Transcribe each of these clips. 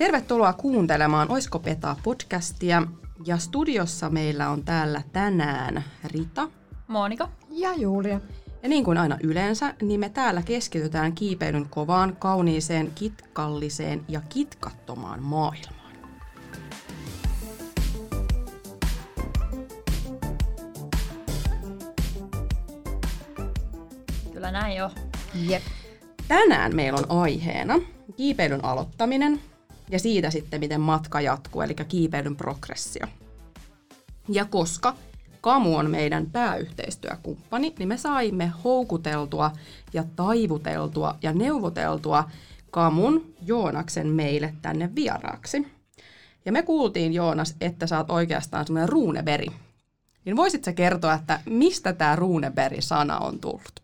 Tervetuloa kuuntelemaan Oisko Peta podcastia. Ja studiossa meillä on täällä tänään Rita. Monika. Ja Julia. Ja niin kuin aina yleensä, niin me täällä keskitytään kiipeilyn kovaan, kauniiseen, kitkalliseen ja kitkattomaan maailmaan. Kyllä näin jo. Jep. Tänään meillä on aiheena kiipeilyn aloittaminen ja siitä sitten, miten matka jatkuu, eli kiipeilyn progressio. Ja koska Kamu on meidän pääyhteistyökumppani, niin me saimme houkuteltua ja taivuteltua ja neuvoteltua Kamun Joonaksen meille tänne vieraaksi. Ja me kuultiin, Joonas, että sä oot oikeastaan semmoinen ruuneberi. Niin voisit sä kertoa, että mistä tämä ruuneberi-sana on tullut?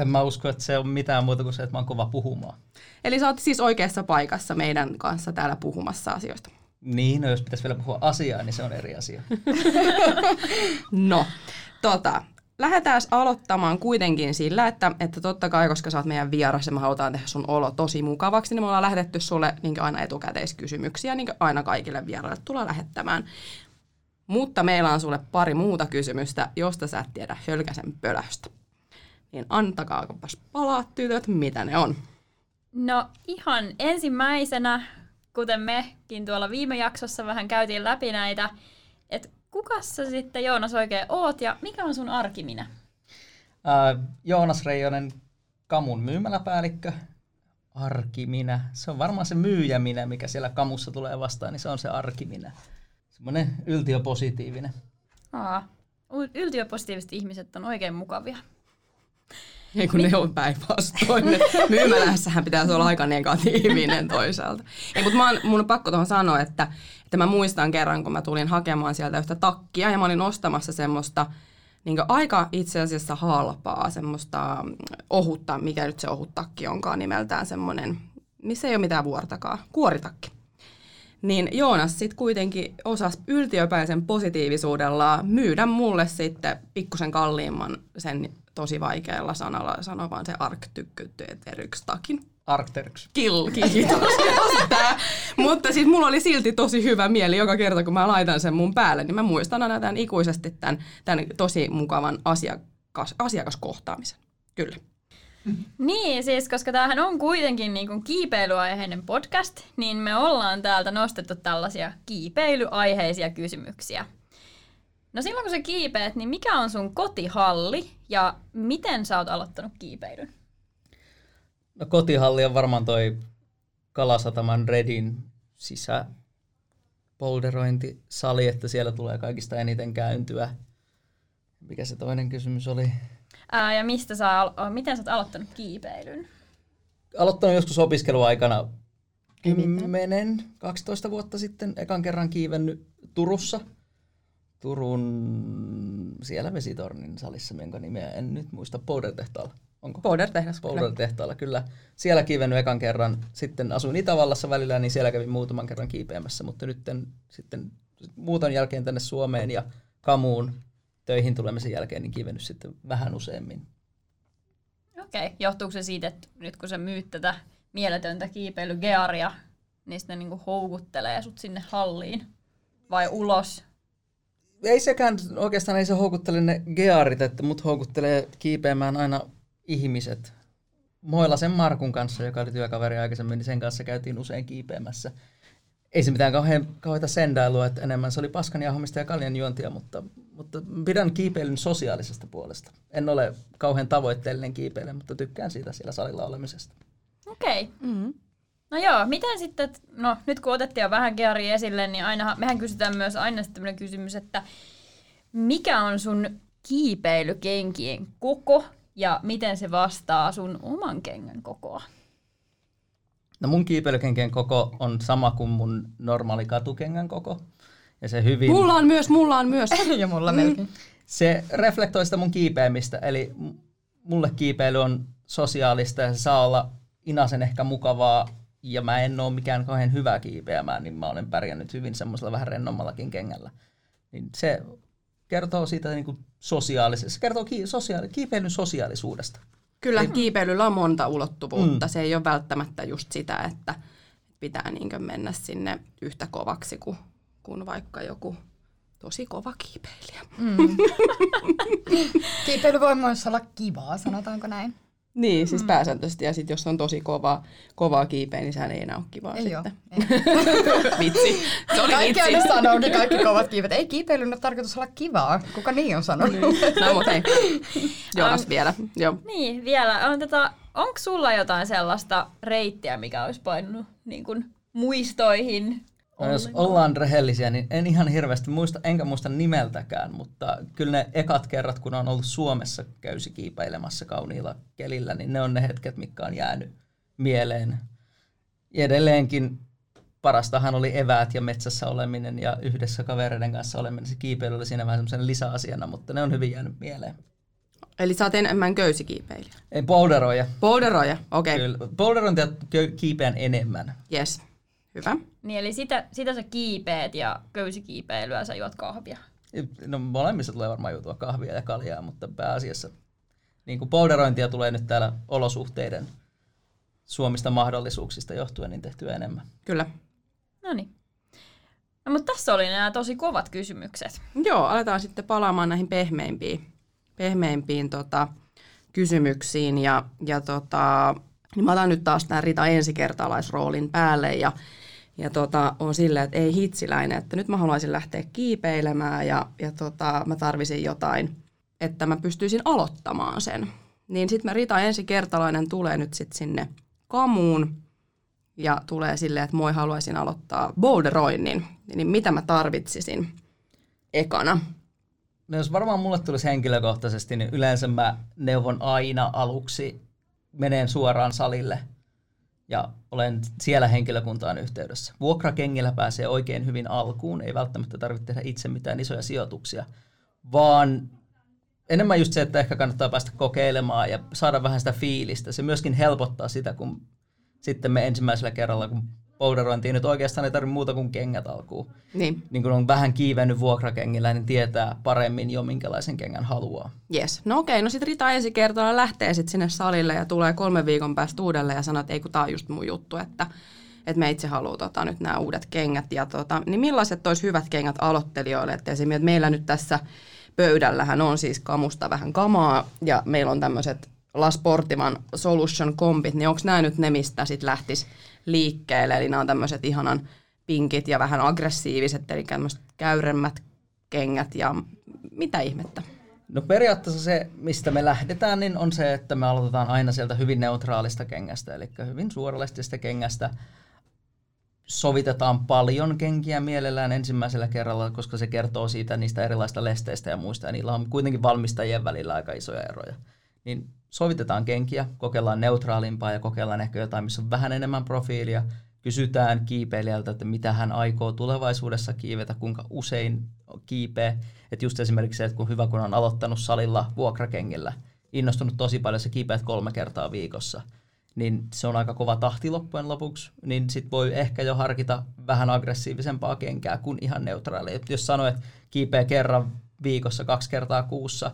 En mä usko, että se on mitään muuta kuin se, että mä oon kova puhumaan. Eli sä oot siis oikeassa paikassa meidän kanssa täällä puhumassa asioista. Niin, no jos pitäisi vielä puhua asiaa, niin se on eri asia. No, tota, lähdetään aloittamaan kuitenkin sillä, että, että totta kai, koska sä oot meidän vieras ja me halutaan tehdä sun olo tosi mukavaksi, niin me ollaan lähetetty sulle niin aina etukäteiskysymyksiä, niin aina kaikille vieraille tullaan lähettämään. Mutta meillä on sulle pari muuta kysymystä, josta sä et tiedä hölkäsen pölästä. Niin antakaapas palaa tytöt, mitä ne on. No ihan ensimmäisenä, kuten mekin tuolla viime jaksossa vähän käytiin läpi näitä, että kuka sä sitten Joonas oikein oot ja mikä on sun arkiminä? Äh, Joonas Reijonen, Kamun myymäläpäällikkö. Arkiminä. Se on varmaan se myyjäminä, mikä siellä Kamussa tulee vastaan, niin se on se arkiminä. Semmoinen yltiöpositiivinen. Aa, yltiöpositiiviset ihmiset on oikein mukavia. Ei kun ne on päinvastoin. Myymälässähän pitäisi olla aika negatiivinen toisaalta. Ei, mutta oon, mun on pakko tuohon sanoa, että, että mä muistan kerran, kun mä tulin hakemaan sieltä yhtä takkia ja mä olin ostamassa semmoista niin aika itse asiassa halpaa, semmoista ohutta, mikä nyt se ohut takki onkaan nimeltään semmoinen, missä ei ole mitään vuortakaan, kuoritakki. Niin Joonas sitten kuitenkin osasi yltiöpäisen positiivisuudella myydä mulle sitten pikkusen kalliimman sen tosi vaikealla sanalla sanoa vaan se arktykkyteryks-takin. Arcteryx. Kill, kiitos. Mutta siis mulla oli silti tosi hyvä mieli joka kerta, kun mä laitan sen mun päälle, niin mä muistan aina tämän ikuisesti tämän, tämän tosi mukavan asiakas, asiakaskohtaamisen. Kyllä. Niin, siis koska tämähän on kuitenkin niin kuin kiipeilyaiheinen podcast, niin me ollaan täältä nostettu tällaisia kiipeilyaiheisia kysymyksiä. No silloin kun sä kiipeät, niin mikä on sun kotihalli ja miten sä oot aloittanut kiipeilyn? No kotihalli on varmaan toi Kalasataman Redin sisä polderointisali, että siellä tulee kaikista eniten käyntyä. Mikä se toinen kysymys oli? Ää, ja mistä sä, miten sä oot aloittanut kiipeilyn? Aloittanut joskus opiskeluaikana 10-12 vuotta sitten ekan kerran kiivennyt Turussa – Turun siellä vesitornin salissa, jonka nimeä en nyt muista, Powder-tehtaalla. Onko? Powder-tehdas, Powder-tehtaalla, kyllä. Siellä kiivennyt ekan kerran. Sitten asuin Itävallassa välillä, niin siellä kävin muutaman kerran kiipeämässä, mutta nyt sitten muuton jälkeen tänne Suomeen ja Kamuun töihin tulemisen jälkeen, niin kiivennyt sitten vähän useammin. Okei, okay. johtuuko se siitä, että nyt kun sä myyt tätä mieletöntä kiipeilygearia, niin sitten niin houkuttelee sut sinne halliin vai ulos ei sekään oikeastaan ei se houkuttele ne gearit, että mut houkuttelee kiipeämään aina ihmiset. Moilasen Markun kanssa, joka oli työkaveri aikaisemmin, niin sen kanssa käytiin usein kiipeämässä. Ei se mitään kauhean, kauheita sendailua, että enemmän se oli paskan jauhamista ja kaljan juontia, mutta, mutta pidän kiipeilyn sosiaalisesta puolesta. En ole kauhean tavoitteellinen kiipeilijä, mutta tykkään siitä siellä salilla olemisesta. Okei. Okay. Mm-hmm. No joo, miten sitten, no nyt kun otettiin jo vähän Geari esille, niin aina, mehän kysytään myös aina sitten kysymys, että mikä on sun kiipeilykenkien koko ja miten se vastaa sun oman kengän kokoa? No mun kiipeilykenkien koko on sama kuin mun normaali katukengän koko. Ja se hyvin... Mulla on myös, mulla on myös. ja mulla melkein. Se reflektoi sitä mun kiipeämistä, eli mulle kiipeily on sosiaalista ja se saa olla inasen ehkä mukavaa ja mä en ole mikään kauhean hyvä kiipeämään, niin mä olen pärjännyt hyvin semmoisella vähän rennommallakin kengällä. Niin se kertoo siitä niin kuin sosiaalisesta, se kertoo ki- sosiaali- kiipeilyn sosiaalisuudesta. Kyllä, Eli... kiipeilyllä on monta ulottuvuutta. Mm. Se ei ole välttämättä just sitä, että pitää niin mennä sinne yhtä kovaksi kuin, kuin vaikka joku tosi kova kiipeilijä. Mm. Kiipeily voi myös olla kivaa, sanotaanko näin. Niin, siis mm. pääsääntöisesti. Ja sitten jos on tosi kova, kovaa kiipeä, niin sehän ei enää ole kivaa ei sitten. Ole, vitsi. Se oli kaikki vitsi. aina sanoo, niin kaikki kovat kiivet. Ei kiipeilyn ole tarkoitus olla kivaa. Kuka niin on sanonut? no mutta ei. Joonas um, vielä. Joo. Niin, vielä. On tota, onko sulla jotain sellaista reittiä, mikä olisi painunut niin kuin, muistoihin No, jos ollaan rehellisiä, niin en ihan hirveästi muista, enkä muista nimeltäkään, mutta kyllä ne ekat kerrat, kun on ollut Suomessa käysi kiipeilemässä kauniilla kelillä, niin ne on ne hetket, mitkä on jäänyt mieleen. Edelleenkin parastahan oli eväät ja metsässä oleminen ja yhdessä kavereiden kanssa oleminen. Se kiipeily oli siinä vähän semmoisen lisäasiana, mutta ne on hyvin jäänyt mieleen. Eli sä oot enemmän köysikiipeilijä? Ei, boulderoja. Boulderoja, okei. Okay. Kyllä, boulderointia kiipeän enemmän. Yes. Hyvä. Niin eli sitä, sitä sä kiipeet ja köysikiipeilyä sä juot kahvia. No molemmissa tulee varmaan juotua kahvia ja kaljaa, mutta pääasiassa niin kuin polderointia tulee nyt täällä olosuhteiden suomista mahdollisuuksista johtuen niin tehtyä enemmän. Kyllä. No niin. No, mutta tässä oli nämä tosi kovat kysymykset. Joo, aletaan sitten palaamaan näihin pehmeimpiin, pehmeimpiin tota, kysymyksiin. Ja, ja tota, niin mä otan nyt taas tämän Rita ensikertalaisroolin päälle ja ja tota, on silleen, että ei hitsiläinen, että nyt mä haluaisin lähteä kiipeilemään ja, ja tota, mä tarvisin jotain, että mä pystyisin aloittamaan sen. Niin sitten mä Rita ensikertalainen tulee nyt sitten sinne kamuun ja tulee silleen, että moi haluaisin aloittaa boulderoinnin. Niin mitä mä tarvitsisin ekana? No jos varmaan mulle tulisi henkilökohtaisesti, niin yleensä mä neuvon aina aluksi meneen suoraan salille – ja olen siellä henkilökuntaan yhteydessä. Vuokrakengillä pääsee oikein hyvin alkuun, ei välttämättä tarvitse tehdä itse mitään isoja sijoituksia, vaan enemmän just se, että ehkä kannattaa päästä kokeilemaan ja saada vähän sitä fiilistä. Se myöskin helpottaa sitä, kun sitten me ensimmäisellä kerralla, kun powderointiin nyt oikeastaan ei tarvitse muuta kuin kengät alkuun. Niin. niin kun on vähän kiivennyt vuokrakengillä, niin tietää paremmin jo minkälaisen kengän haluaa. Yes. No okei, no sitten Rita ensi kertaa lähtee sitten sinne salille ja tulee kolme viikon päästä uudelleen ja sanoo, että ei kun tää on just mun juttu, että, että me itse haluaa tota, nyt nämä uudet kengät. Ja tota, niin millaiset olisi hyvät kengät aloittelijoille? Että esimerkiksi että meillä nyt tässä pöydällähän on siis kamusta vähän kamaa ja meillä on tämmöiset La Sportivan Solution Kombit, niin onko nämä nyt ne, mistä sitten lähtisi liikkeelle. Eli nämä on tämmöiset ihanan pinkit ja vähän aggressiiviset, eli tämmöiset käyremmät kengät ja mitä ihmettä. No periaatteessa se, mistä me lähdetään, niin on se, että me aloitetaan aina sieltä hyvin neutraalista kengästä, eli hyvin suorallisesta kengästä. Sovitetaan paljon kenkiä mielellään ensimmäisellä kerralla, koska se kertoo siitä niistä erilaista lesteistä ja muista, ja niillä on kuitenkin valmistajien välillä aika isoja eroja. Niin sovitetaan kenkiä, kokeillaan neutraalimpaa ja kokeillaan ehkä jotain, missä on vähän enemmän profiilia. Kysytään kiipeilijältä, että mitä hän aikoo tulevaisuudessa kiivetä, kuinka usein kiipee. Että just esimerkiksi se, että kun hyvä kun on aloittanut salilla vuokrakengillä, innostunut tosi paljon, se kiipeät kolme kertaa viikossa, niin se on aika kova tahti loppujen lopuksi, niin sit voi ehkä jo harkita vähän aggressiivisempaa kenkää kuin ihan neutraalia. Jos sanoo, että kiipeä kerran viikossa, kaksi kertaa kuussa,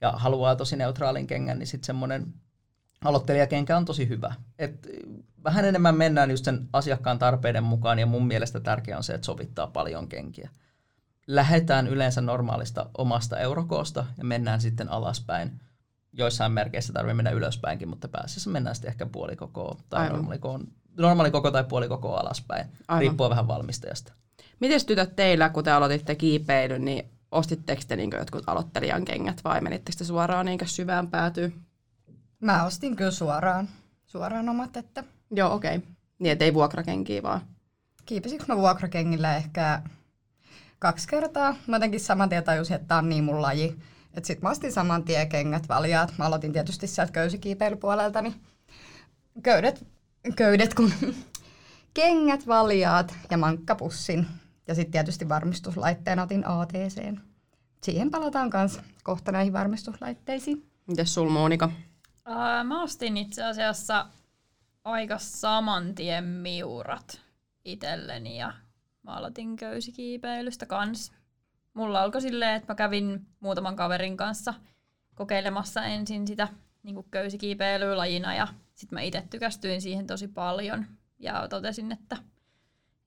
ja haluaa tosi neutraalin kengän, niin sitten semmoinen aloittelijakenkä on tosi hyvä. Et vähän enemmän mennään just sen asiakkaan tarpeiden mukaan ja mun mielestä tärkeää on se, että sovittaa paljon kenkiä. Lähetään yleensä normaalista omasta eurokoosta ja mennään sitten alaspäin. Joissain merkeissä tarvii mennä ylöspäinkin, mutta pääasiassa mennään sitten ehkä puolikokoa tai normaalikoon, normaali koko tai puolikoko alaspäin. Aivan. Riippuu vähän valmistajasta. Miten tytöt teillä, kun te aloititte kiipeilyn, niin ostitteko te niin jotkut aloittelijan kengät vai menittekö te suoraan niin syvään päätyyn? Mä ostin kyllä suoraan, suoraan omat, että... Joo, okei. Okay. Niin, ettei vuokrakenkiä vaan. Kiipesikö mä vuokrakengillä ehkä kaksi kertaa. Mä jotenkin saman tien tajusin, että tää on niin mun laji. Että sit mä ostin saman tien kengät valjaat. Mä aloitin tietysti sieltä köysikiipeilypuolelta, niin köydet, köydet kun kengät valjaat ja mankkapussin ja sitten tietysti varmistuslaitteen otin ATC. Siihen palataan myös kohta näihin varmistuslaitteisiin. Mites sul Monika? Ää, mä ostin itse asiassa aika saman tien miurat itselleni ja mä aloitin köysikiipeilystä kans. Mulla alkoi silleen, että mä kävin muutaman kaverin kanssa kokeilemassa ensin sitä niin köysikiipeilyä lajina ja sitten mä itse tykästyin siihen tosi paljon. ja totesin, että,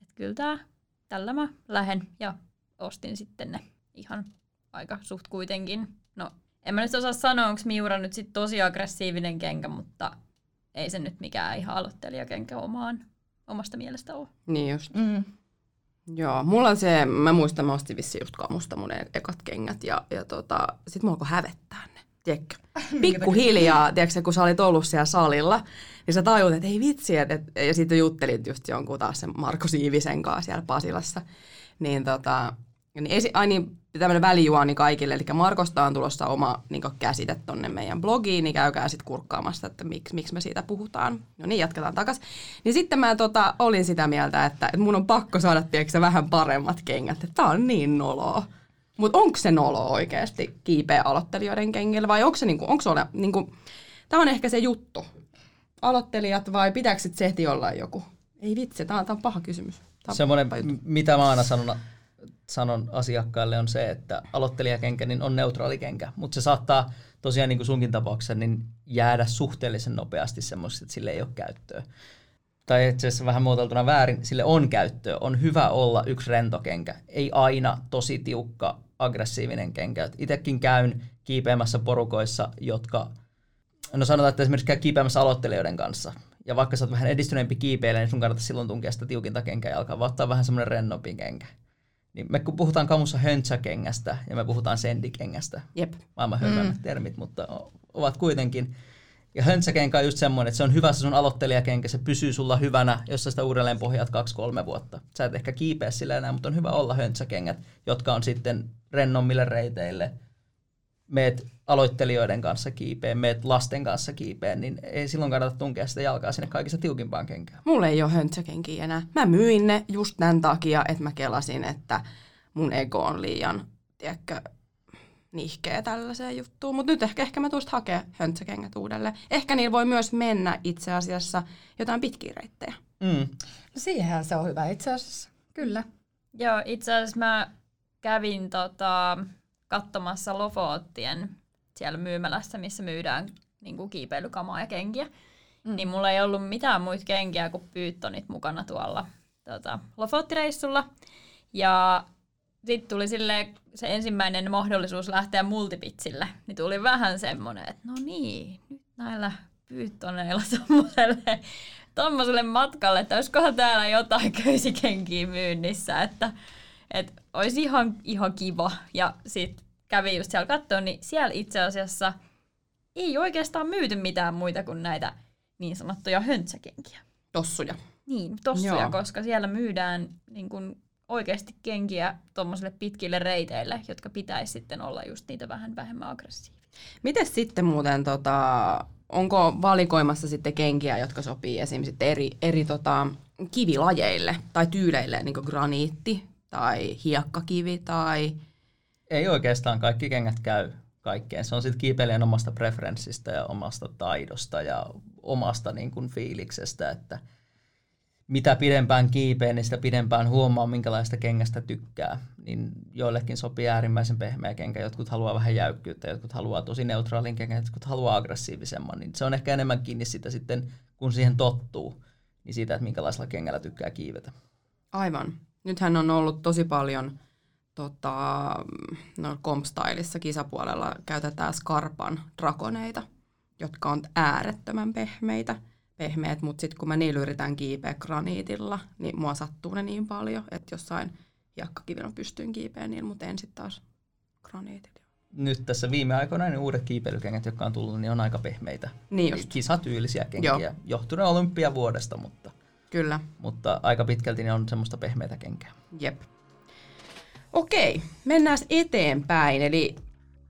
että kyllä tää, tällä mä lähden ja ostin sitten ne ihan aika suht kuitenkin. No, en mä nyt osaa sanoa, onko Miura nyt sit tosi aggressiivinen kenkä, mutta ei se nyt mikään ihan aloittelijakenkä omaan, omasta mielestä ole. Niin just. Mm. Joo, mulla on se, mä muistan, mä ostin vissiin just kamusta mun e- ekat kengät ja, ja tota, sit mulla alkoi hävettää. Tiedätkö? Pikkuhiljaa, tiedätkö, kun sä olit ollut siellä salilla, niin sä tajut, että ei vitsi, et, et, ja sitten juttelit just jonkun taas sen Marko Siivisen kanssa siellä Pasilassa. Niin tota, niin esi- ai niin, tämmöinen välijuoni kaikille, eli Markosta on tulossa oma niin käsite tonne meidän blogiin, niin käykää sitten kurkkaamassa, että miksi, miksi me siitä puhutaan. No niin, jatketaan takas. Niin sitten mä tota, olin sitä mieltä, että, että mun on pakko saada, tiedätkö, vähän paremmat kengät, että tää on niin noloa. Mutta onko se nolo oikeasti kiipeä aloittelijoiden kengillä vai onko se, niinku, onko se ole, niinku, tämä on ehkä se juttu. Aloittelijat vai pitääkö se heti olla joku? Ei vitsi, tämä on, on paha kysymys. Tää Semmoinen, juttu. mitä mä aina sanon, sanon asiakkaille on se, että aloittelijakenkä niin on neutraali kenkä, mutta se saattaa tosiaan niin kuin sunkin tapauksessa niin jäädä suhteellisen nopeasti semmoiseksi, että sille ei ole käyttöä. Tai itse asiassa vähän muotoiltuna väärin, sille on käyttöä. On hyvä olla yksi rentokenkä, ei aina tosi tiukka, aggressiivinen kenkä. Itekin käyn kiipeämässä porukoissa, jotka, no sanotaan, että esimerkiksi käy kiipeämässä aloittelijoiden kanssa. Ja vaikka sä oot vähän edistyneempi kiipeilijä, niin sun kannattaa silloin tunkea sitä tiukinta kenkää jalkaan, vaan ottaa vähän semmoinen rennompi kenkä. Niin me kun puhutaan kamussa höntsäkengästä ja me puhutaan sendikengästä, Jep. maailman hölmöimmät termit, mutta ovat kuitenkin. Ja höntsäkenkä on just semmoinen, että se on hyvä se sun aloittelijakenkä, se pysyy sulla hyvänä, jos sä sitä uudelleen pohjaat kaksi-kolme vuotta. Sä et ehkä kiipeä sillä enää, mutta on hyvä olla höntsäkengät, jotka on sitten rennommille reiteille. Meet aloittelijoiden kanssa kiipeen, meet lasten kanssa kiipeen, niin ei silloin kannata tunkea sitä jalkaa sinne kaikista tiukimpaan kenkään. Mulla ei ole höntsäkenkiä enää. Mä myin ne just tämän takia, että mä kelasin, että mun ego on liian, tiedätkö, nihkeä tällaiseen juttuun. Mutta nyt ehkä, ehkä mä tuosta hakea höntsäkengät uudelleen. Ehkä niillä voi myös mennä itse asiassa jotain pitkiä reittejä. Mm. No siihenhän se on hyvä itse asiassa. Kyllä. Joo, itse asiassa mä kävin tota, katsomassa Lofoottien siellä myymälässä, missä myydään niin kuin kiipeilykamaa ja kenkiä. Mm. Niin mulla ei ollut mitään muita kenkiä kuin pyyttonit mukana tuolla tota, Lofoottireissulla. Ja sitten tuli sille se ensimmäinen mahdollisuus lähteä multipitsille. Niin tuli vähän semmoinen, että no niin, nyt näillä pyyttoneilla tommoselle, tommoselle matkalle, että olisikohan täällä jotain köysikenkiä myynnissä, että, että olisi ihan, ihan kiva. Ja sitten kävi just siellä katsoa, niin siellä itse asiassa ei oikeastaan myyty mitään muita kuin näitä niin sanottuja höntsäkenkiä. Tossuja. Niin, tossuja, Joo. koska siellä myydään niin kun oikeasti kenkiä tuommoisille pitkille reiteille, jotka pitäisi sitten olla just niitä vähän vähemmän aggressiivisia. Miten sitten muuten, tota, onko valikoimassa sitten kenkiä, jotka sopii esim. Sitten eri, eri tota, kivilajeille tai tyyleille, niin kuin graniitti tai hiekkakivi tai... Ei oikeastaan kaikki kengät käy kaikkeen. Se on sitten kiipeilijän omasta preferenssistä ja omasta taidosta ja omasta niin kuin fiiliksestä, että mitä pidempään kiipeen, niin sitä pidempään huomaa, minkälaista kengästä tykkää. Niin joillekin sopii äärimmäisen pehmeä kenkä, jotkut haluaa vähän jäykkyyttä, jotkut haluaa tosi neutraalin kengän, jotkut haluaa aggressiivisemman. Niin se on ehkä enemmän kiinni sitä sitten, kun siihen tottuu, niin siitä, että minkälaisella kengällä tykkää kiivetä. Aivan. Nythän on ollut tosi paljon tota, no, Compstylissa kisapuolella käytetään Skarpan drakoneita, jotka on äärettömän pehmeitä, pehmeät, mutta sitten kun mä niillä yritän kiipeä graniitilla, niin mua sattuu ne niin paljon, että jossain hiekkakivillä pystyn kiipeä niillä, mutta en sitten taas graniitilla. Nyt tässä viime aikoina ne uudet kiipeilykengät, jotka on tullut, niin on aika pehmeitä. Niin just, Kisatyylisiä kenkiä, Joo. johtuen olympiavuodesta, mutta, kyllä. mutta aika pitkälti ne on semmoista pehmeitä kenkää. Jep. Okei, mennään eteenpäin. Eli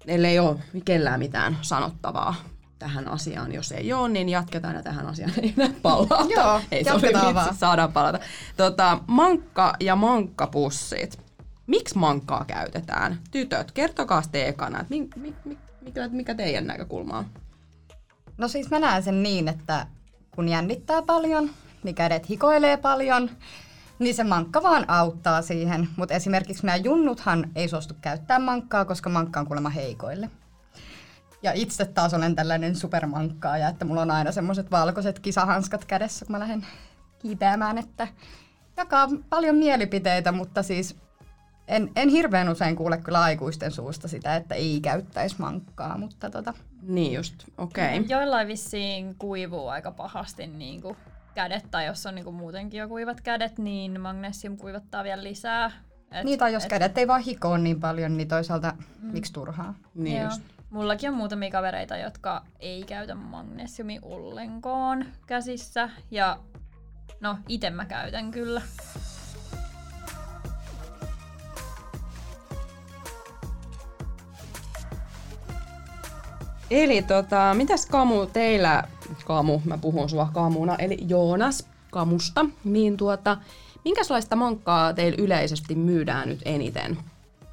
ellei ole kellään mitään sanottavaa tähän asiaan, jos ei ole, niin jatketaan ja tähän asiaan ei enää palata. Joo, ei jatketaan vitsi, vaan. saadaan palata. Tota, mankka ja mankkapussit. Miksi mankkaa käytetään? Tytöt, kertokaa te ekana, että mi, mi, mi, mikä, mikä teidän näkökulma on? No siis mä näen sen niin, että kun jännittää paljon, niin kädet hikoilee paljon, niin se mankka vaan auttaa siihen. Mutta esimerkiksi meidän junnuthan ei suostu käyttää mankkaa, koska mankka on kuulemma heikoille. Ja itse taas olen tällainen supermankkaaja, että mulla on aina semmoiset valkoiset kisahanskat kädessä, kun mä lähden kiipeämään, että jakaa paljon mielipiteitä, mutta siis en, en hirveän usein kuule kyllä aikuisten suusta sitä, että ei käyttäisi mankkaa, mutta tota. Niin just, okei. Okay. Joillain vissiin kuivuu aika pahasti niin kuin kädet, tai jos on niin kuin muutenkin jo kuivat kädet, niin magnesium kuivattaa vielä lisää. Et, niin, tai jos et, kädet ei vaan hikoa niin paljon, niin toisaalta mm. miksi turhaa? Niin Joo. just. Mullakin on muutamia kavereita, jotka ei käytä magnesiumi ollenkaan käsissä. Ja no, itse mä käytän kyllä. Eli tota, mitäs Kamu teillä, Kamu, mä puhun sua Kamuna, eli Joonas Kamusta, niin tuota, minkälaista mankkaa teillä yleisesti myydään nyt eniten?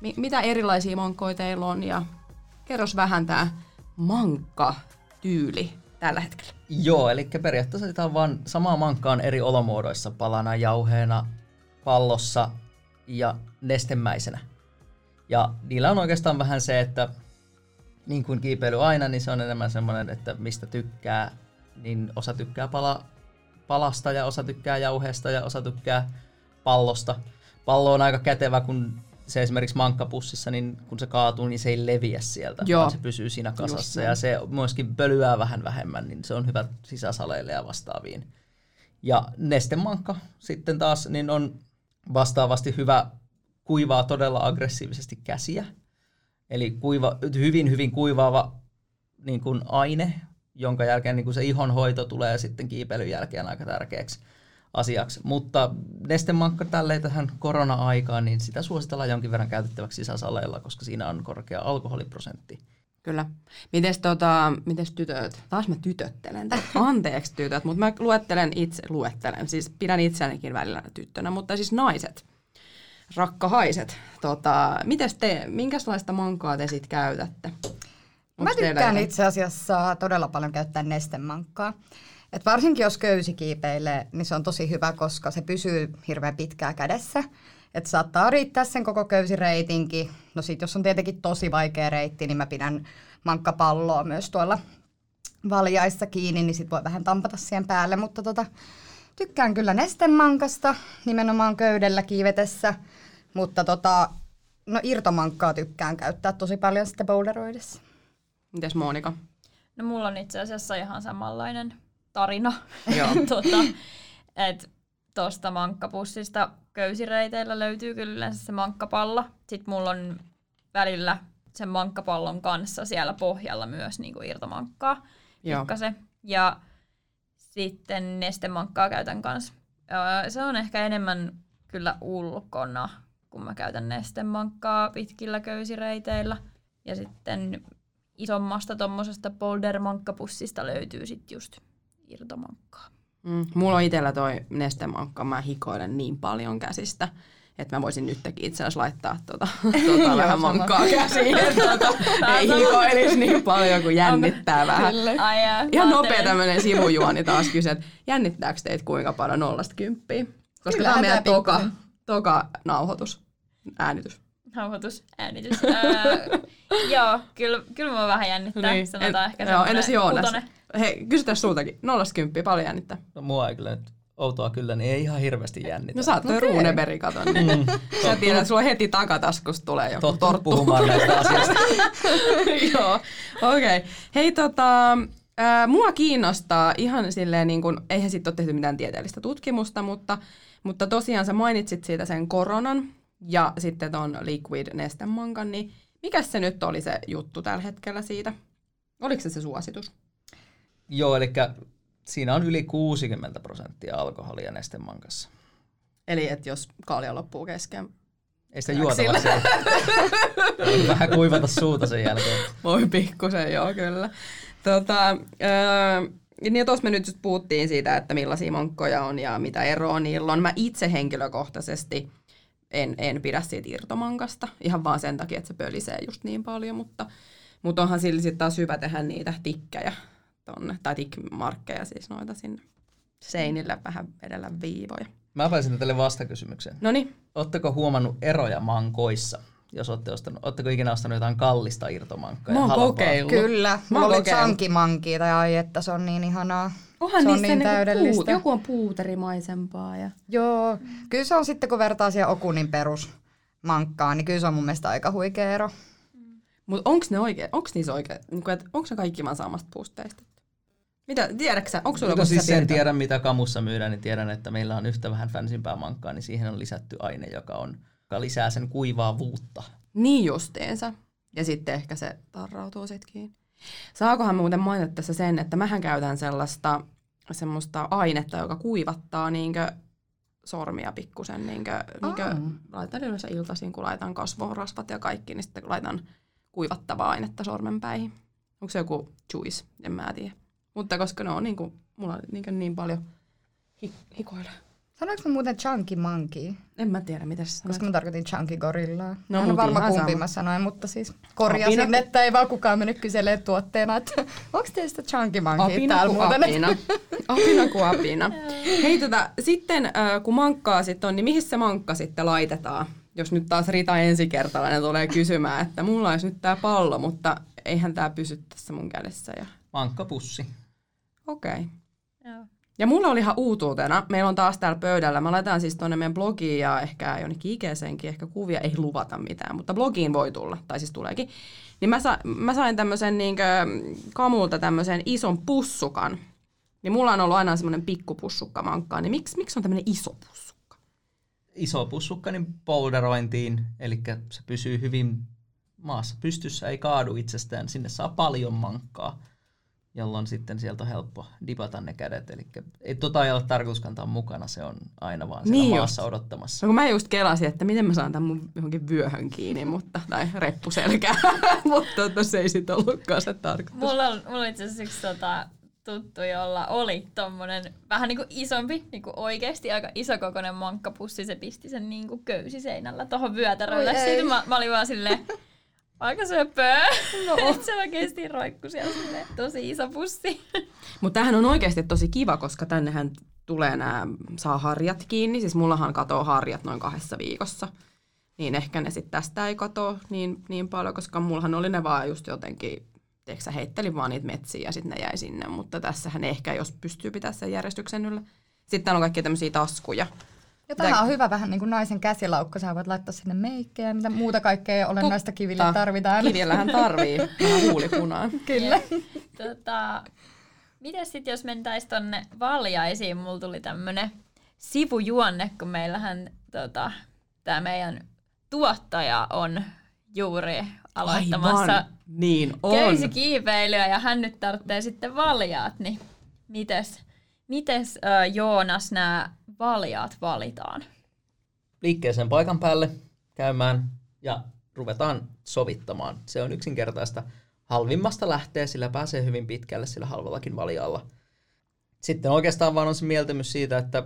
M- mitä erilaisia mankkoja teillä on ja kerros vähän tää mankka-tyyli tällä hetkellä. Joo, eli periaatteessa sitä on vaan samaa mankkaan eri olomuodoissa, palana, jauheena, pallossa ja nestemäisenä. Ja niillä on oikeastaan vähän se, että niin kuin kiipeily aina, niin se on enemmän semmoinen, että mistä tykkää, niin osa tykkää pala, palasta ja osa tykkää jauheesta ja osa tykkää pallosta. Pallo on aika kätevä, kun se esimerkiksi mankkapussissa, niin kun se kaatuu, niin se ei leviä sieltä, Joo. vaan se pysyy siinä kasassa. Ja se myöskin pölyää vähän vähemmän, niin se on hyvä sisäsaleille ja vastaaviin. Ja nestemankka sitten taas niin on vastaavasti hyvä kuivaa todella aggressiivisesti käsiä. Eli kuiva, hyvin, hyvin kuivaava niin kuin aine, jonka jälkeen niin kuin se ihonhoito tulee sitten kiipeilyn jälkeen aika tärkeäksi asiaksi. Mutta nestemankka tälleen tähän korona-aikaan, niin sitä suositellaan jonkin verran käytettäväksi sisäsaleilla, koska siinä on korkea alkoholiprosentti. Kyllä. Mites, tota, mites tytöt? Taas mä tytöttelen. Anteeksi tytöt, mutta mä luettelen itse, luettelen, siis pidän itseänikin välillä tyttönä, mutta siis naiset rakkahaiset. Tota, mites te, minkälaista mankaa te sitten käytätte? Onks Mä tykkään itse asiassa todella paljon käyttää nestemankkaa. Et varsinkin jos köysi kiipeilee, niin se on tosi hyvä, koska se pysyy hirveän pitkää kädessä. Et saattaa riittää sen koko köysireitinkin. No sit jos on tietenkin tosi vaikea reitti, niin mä pidän mankkapalloa myös tuolla valjaissa kiinni, niin sit voi vähän tampata siihen päälle. Mutta tota, tykkään kyllä nestemankasta, nimenomaan köydellä kiivetessä. Mutta tota, no irtomankkaa tykkään käyttää tosi paljon sitten boulderoidessa. Mites Monika? No mulla on itse asiassa ihan samanlainen tarina. Joo. tota, et tosta mankkapussista köysireiteillä löytyy kyllä se mankkapallo. Sitten mulla on välillä sen mankkapallon kanssa siellä pohjalla myös niin kuin irtomankkaa. Se. Ja sitten nestemankkaa käytän kanssa. Se on ehkä enemmän kyllä ulkona, kun mä käytän nestemankkaa pitkillä köysireiteillä. Ja sitten isommasta tuommoisesta boulder-mankkapussista löytyy sitten just irtomankkaa. Mm, mulla on itsellä toi nestemankka, mä hikoilen niin paljon käsistä, että mä voisin nytkin itse asiassa laittaa tuota, tuota vähän mankkaa käsiin, että tuota, ei hikoilisi niin paljon kuin jännittää Onko? vähän. Ai jaa, Ihan nopea tämmöinen sivujuoni taas kysyä, että jännittääkö teitä kuinka paljon nollasta kymppiin? Koska tämä on meidän toka, toka nauhoitus, äänitys. Nauhoitus, äänitys. öö, joo, kyllä, kyllä mä vähän jännittää, niin. sanotaan en, ehkä joo, entäs Joonas? Hei, kysytään sultakin. Nollasta kymppiä, paljon jännittää. No mua ei kyllä nyt outoa kyllä, niin ei ihan hirveästi jännitä. No sä oot okay. Ruuneberi, katon. Niin. Mm. Sä tiedät, että sulla heti takataskusta tulee joku Tottu torttu. puhumaan näistä asioista. Joo, okei. Okay. Hei tota, äh, mua kiinnostaa ihan silleen, niin kuin, eihän siitä ole tehty mitään tieteellistä tutkimusta, mutta, mutta tosiaan sä mainitsit siitä sen koronan ja sitten ton liquid nestemankan, niin mikä se nyt oli se juttu tällä hetkellä siitä? Oliko se se suositus? Joo, eli siinä on yli 60 prosenttia alkoholia nestemankassa. Eli että jos kalja loppuu kesken, ei sitä juotava Vähän kuivata suuta sen jälkeen. Voi pikkusen, joo kyllä. Tota, öö, niin tuossa me nyt just puhuttiin siitä, että millaisia monkkoja on ja mitä eroa niillä on. Mä itse henkilökohtaisesti en, en pidä siitä irtomankasta, ihan vaan sen takia, että se pölisee just niin paljon, mutta, mutta onhan sillä sitten taas hyvä tehdä niitä tikkejä tonne, tai tickmarkkeja siis noita sinne seinille vähän vedellä viivoja. Mä pääsin teille vastakysymykseen. No niin. Oletteko huomannut eroja mankoissa? jos olette ostanut. Oletteko ikinä ostanut jotain kallista irtomankkaa? Mä ja oon kokeillut. Kyllä, Mä oon chunky tai ai että se on niin ihanaa. Onhan se on niin niinku täydellistä. Puut, joku on puuterimaisempaa. Ja... Joo, kyllä se on sitten kun vertaa siihen Okunin perusmankkaan, niin kyllä se on mun mielestä aika huikea ero. Mutta onko ne oikein, onko niissä oikein, niinku, onko ne kaikki vaan samasta puusteista? Mitä, tiedätkö sä, onko sulla No joku siis sen tiedät? tiedän, mitä kamussa myydään, niin tiedän, että meillä on yhtä vähän fansimpää mankkaa, niin siihen on lisätty aine, joka, on, joka lisää sen kuivaavuutta. Niin justiinsa. Ja sitten ehkä se tarrautuu sitkin. Saakohan muuten mainita tässä sen, että mähän käytän sellaista semmoista ainetta, joka kuivattaa niinkö sormia pikkusen. Niinkö, niinkö laitan yleensä iltaisin, kun laitan kasvorasvat ja kaikki, niin sitten laitan kuivattavaa ainetta sormenpäihin. Onko se joku juice? En mä tiedä. Mutta koska ne on niinku, mulla on niinkö niin paljon hi- hikoilla. Sanoinko mä muuten chunky monkey? En mä tiedä, mitä sä sanoit. Koska mä tarkoitin chunky gorillaa. No, No, en varma kumpi sama. mä sanoin, mutta siis korjasin, Apina- että ei vaan kukaan mennyt kyselemään tuotteena, että onko teistä chunky monkey Apina täällä kuin muuten. apina. apina kuin apina. Hei tota, sitten äh, kun mankkaa sitten on, niin mihin se mankka sitten laitetaan? Jos nyt taas Rita ensikertalainen tulee kysymään, että mulla olisi nyt tää pallo, mutta eihän tää pysy tässä mun kädessä. Ja... Mankkapussi. Okei. Okay. Joo. Ja mulla oli ihan uutuutena, meillä on taas täällä pöydällä, mä laitan siis tuonne meidän blogiin ja ehkä jonnekin ikäiseenkin ehkä kuvia, ei luvata mitään, mutta blogiin voi tulla, tai siis tuleekin. Niin mä, sa, mä sain tämmöisen niinkö, kamulta tämmöisen ison pussukan. Niin mulla on ollut aina semmoinen pikkupussukka mankkaa, niin miksi, miksi on tämmöinen iso pussukka? Iso pussukka niin polderointiin, eli se pysyy hyvin maassa pystyssä, ei kaadu itsestään. Sinne saa paljon mankkaa, jolloin sitten sieltä on helppo dipata ne kädet. Eli ei tota ei ole tarkoitus kantaa mukana, se on aina vaan siellä Niin maassa odottamassa. No kun mä just kelasin, että miten mä saan tämän mun johonkin vyöhön kiinni, mutta, tai reppuselkään, mutta tota, se ei sitten ollutkaan se tarkoitus. Mulla on, mulla on itse asiassa yksi tota, tuttu, jolla oli tommonen vähän niinku isompi, niinku oikeesti aika isokokoinen mankkapussi. Se pisti sen niinku köysiseinällä tohon vyötärölle. Sitten mä, mä olin vaan silleen, aika söpöä. No. Se oikeesti roikku siellä silleen, tosi iso pussi. Mutta tämähän on oikeasti tosi kiva, koska tännehän tulee nämä, saa harjat kiinni. Siis mullahan katoo harjat noin kahdessa viikossa. Niin ehkä ne sitten tästä ei katoa niin, niin paljon, koska mullahan oli ne vaan just jotenkin, tiedätkö sä, heittelin vaan niitä metsiä ja sitten ne jäi sinne. Mutta tässähän ehkä, jos pystyy pitämään sen järjestyksen yllä. Sitten täällä on kaikkia tämmöisiä taskuja. Ja tämähän on hyvä vähän niin kuin naisen käsilaukka. Sä voit laittaa sinne meikkejä ja mitä muuta kaikkea olennaista kiville Totta. tarvitaan. Kivillähän tarvii vähän huulipunaa. Kyllä. Tota, mites sitten jos mentäis tonne valjaisiin, mulla tuli tämmönen sivujuonne, kun meillähän tota, tämä meidän tuottaja on juuri aloittamassa Aivan, niin on. köysikiipeilyä ja hän nyt tarvitsee sitten valjaat, niin mites, mites äh, Joonas nämä valjaat valitaan? liikkeeseen paikan päälle käymään ja ruvetaan sovittamaan. Se on yksinkertaista. Halvimmasta lähtee, sillä pääsee hyvin pitkälle sillä halvallakin valjalla. Sitten oikeastaan vaan on se mieltymys siitä, että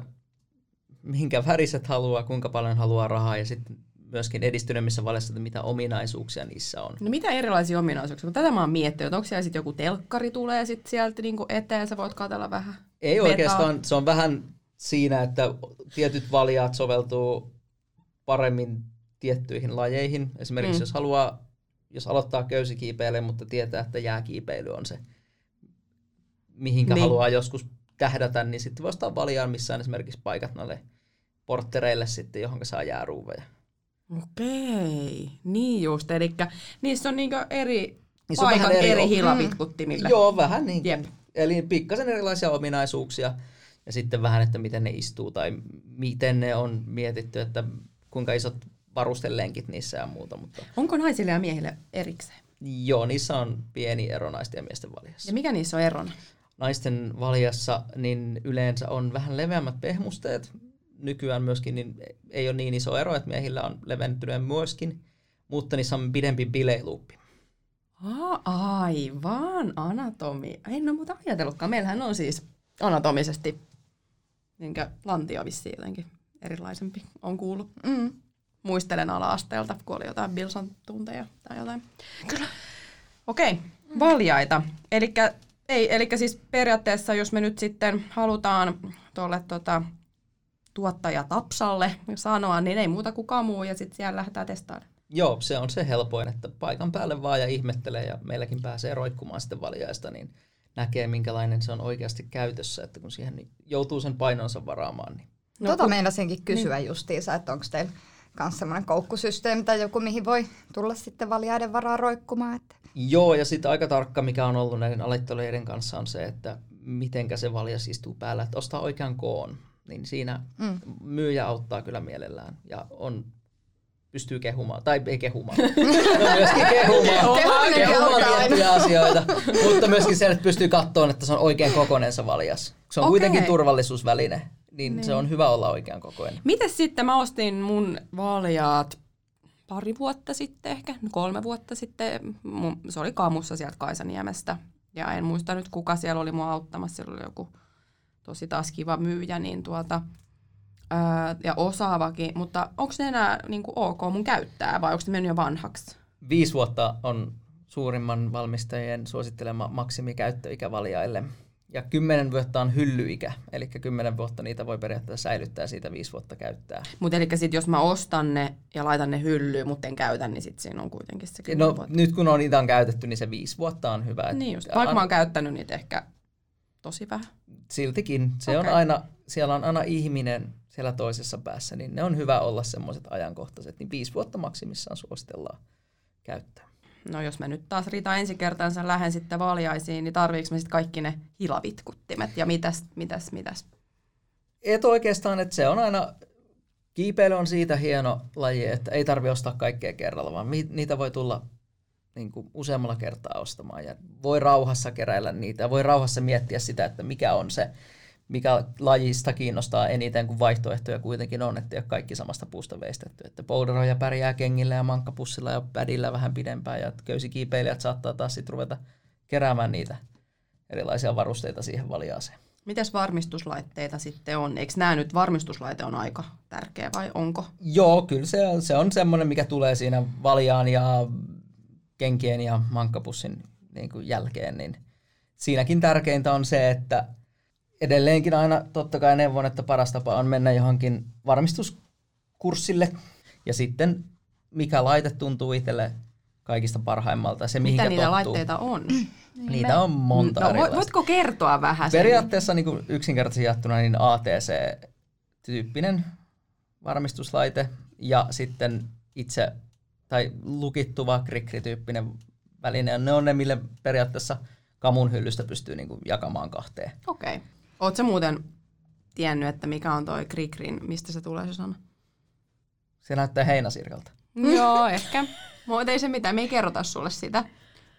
minkä väriset haluaa, kuinka paljon haluaa rahaa ja sitten myöskin edistyneemmissä valjassa, että mitä ominaisuuksia niissä on. No mitä erilaisia ominaisuuksia? Tätä mä oon miettinyt, että onko siellä sitten joku telkkari tulee sit sieltä niinku eteen, sä voit katella vähän. Ei Metaa. oikeastaan, se on vähän siinä, että tietyt valjaat soveltuu paremmin tiettyihin lajeihin. Esimerkiksi Mm. mm. jos haluaa, jos aloittaa köysikiipeille, mutta tietää, että jääkiipeily on se, mihinkä Niin. haluaa joskus tähdätä, niin sitten voi ostaa valjaan, missä on esimerkiksi paikat noille porttereille sitten, johon saa jääruuveja. Okei, niin just. Eli niissä on niinku eri Niin se on paikat eri- eri mm. hilapitkuttimille. Joo, vähän niin Jep. Eli pikkasen erilaisia ominaisuuksia ja sitten vähän, että miten ne istuu tai miten ne on mietitty, että kuinka isot varustelenkit niissä ja muuta. Mutta Onko naisille ja miehille erikseen? joo, niissä on pieni ero naisten ja miesten valjassa. Ja mikä niissä on erona? Naisten valjassa niin yleensä on vähän leveämmät pehmusteet. Nykyään myöskin niin ei ole niin iso ero, että miehillä on leventynyt myöskin, mutta niissä on pidempi bileiluuppi. Aa, aivan, anatomi. En ole muuta ajatellutkaan. Meillähän on siis anatomisesti niinkö lantio vissiin jotenkin erilaisempi, on kuullut. Mm. Muistelen ala-asteelta, kun oli jotain Bilson tunteja tai jotain. Kyllä. Okei, valjaita. Elikkä, ei, elikkä siis periaatteessa, jos me nyt sitten halutaan tuolle tota, tuottaja Tapsalle sanoa, niin ei muuta kuin kamuu ja sitten siellä lähdetään testaamaan. Joo, se on se helpoin, että paikan päälle vaan ja ihmettelee ja meilläkin pääsee roikkumaan sitten valjaista, niin näkee minkälainen se on oikeasti käytössä, että kun siihen joutuu sen painonsa varaamaan. Niin. No, tota kun... meinasinkin kysyä niin. justiinsa, että onko teillä myös semmoinen koukkusysteemi tai joku, mihin voi tulla sitten valjaiden varaa roikkumaan. Että. Joo, ja sitten aika tarkka, mikä on ollut näiden aloittelijoiden kanssa, on se, että mitenkä se valjas istuu päällä, että ostaa oikean koon. Niin siinä mm. myyjä auttaa kyllä mielellään ja on pystyy kehumaan, tai ei kehumaan, myöskin kehumaan, kehumaan tiettyjä asioita, mutta myöskin se, että pystyy katsoa, että se on oikein kokonensa valjas. Se on okay. kuitenkin turvallisuusväline, niin, niin se on hyvä olla oikean kokoinen. Miten sitten mä ostin mun valjaat pari vuotta sitten ehkä, kolme vuotta sitten. Se oli Kamussa sieltä Kaisaniemestä. Ja en muista nyt kuka siellä oli mua auttamassa. Siellä oli joku tosi taas kiva myyjä, niin tuota, ää, ja osaavakin. Mutta onko ne enää niin kuin ok mun käyttää vai onko ne mennyt jo vanhaksi? Viisi vuotta on suurimman valmistajien suosittelema maksimikäyttöikä valjaille. Ja kymmenen vuotta on hyllyikä, eli kymmenen vuotta niitä voi periaatteessa säilyttää siitä viisi vuotta käyttää. Mutta eli sitten jos mä ostan ne ja laitan ne hyllyyn, mutta en käytä, niin sitten siinä on kuitenkin se No vuotta. nyt kun on niitä on käytetty, niin se viisi vuotta on hyvä. Niin just, vaikka an... mä oon käyttänyt niitä ehkä tosi vähän. Siltikin, se okay. on aina, siellä on aina ihminen siellä toisessa päässä, niin ne on hyvä olla semmoiset ajankohtaiset, niin viisi vuotta maksimissaan suositellaan käyttää no jos mä nyt taas Rita ensi kertaansa lähden sitten valjaisiin, niin tarviiko mä sitten kaikki ne hilavitkuttimet ja mitäs, mitäs, mitäs? Et oikeastaan, että se on aina, kiipeily on siitä hieno laji, että ei tarvi ostaa kaikkea kerralla, vaan niitä voi tulla niin kuin useammalla kertaa ostamaan ja voi rauhassa keräillä niitä ja voi rauhassa miettiä sitä, että mikä on se mikä lajista kiinnostaa eniten, kun vaihtoehtoja kuitenkin on, että ei ole kaikki samasta puusta veistetty. Että polderoja pärjää kengillä ja mankkapussilla ja pädillä vähän pidempään ja köysikiipeilijät saattaa taas sitten ruveta keräämään niitä erilaisia varusteita siihen valjaaseen. Mitäs varmistuslaitteita sitten on? Eikö nämä nyt varmistuslaite on aika tärkeä vai onko? Joo, kyllä se on, se on semmoinen, mikä tulee siinä valjaan ja kenkien ja mankkapussin niin kuin jälkeen. Niin siinäkin tärkeintä on se, että edelleenkin aina totta kai neuvon, että paras tapa on mennä johonkin varmistuskurssille ja sitten mikä laite tuntuu itselle kaikista parhaimmalta. Se, Mitä niitä tottuu. laitteita on? Niin niitä on monta no, erilaista. Voitko kertoa vähän sen? Periaatteessa niin kuin yksinkertaisesti jattuna niin ATC-tyyppinen varmistuslaite ja sitten itse tai lukittuva krikri-tyyppinen väline. Ne on ne, mille periaatteessa kamun hyllystä pystyy niin kuin jakamaan kahteen. Okei. Okay. Oletko muuten tiennyt, että mikä on toi Krikrin, mistä se tulee se sana? Se näyttää heinäsirkalta. Joo, ehkä. Mutta ei se mitään, me ei kerrota sulle sitä.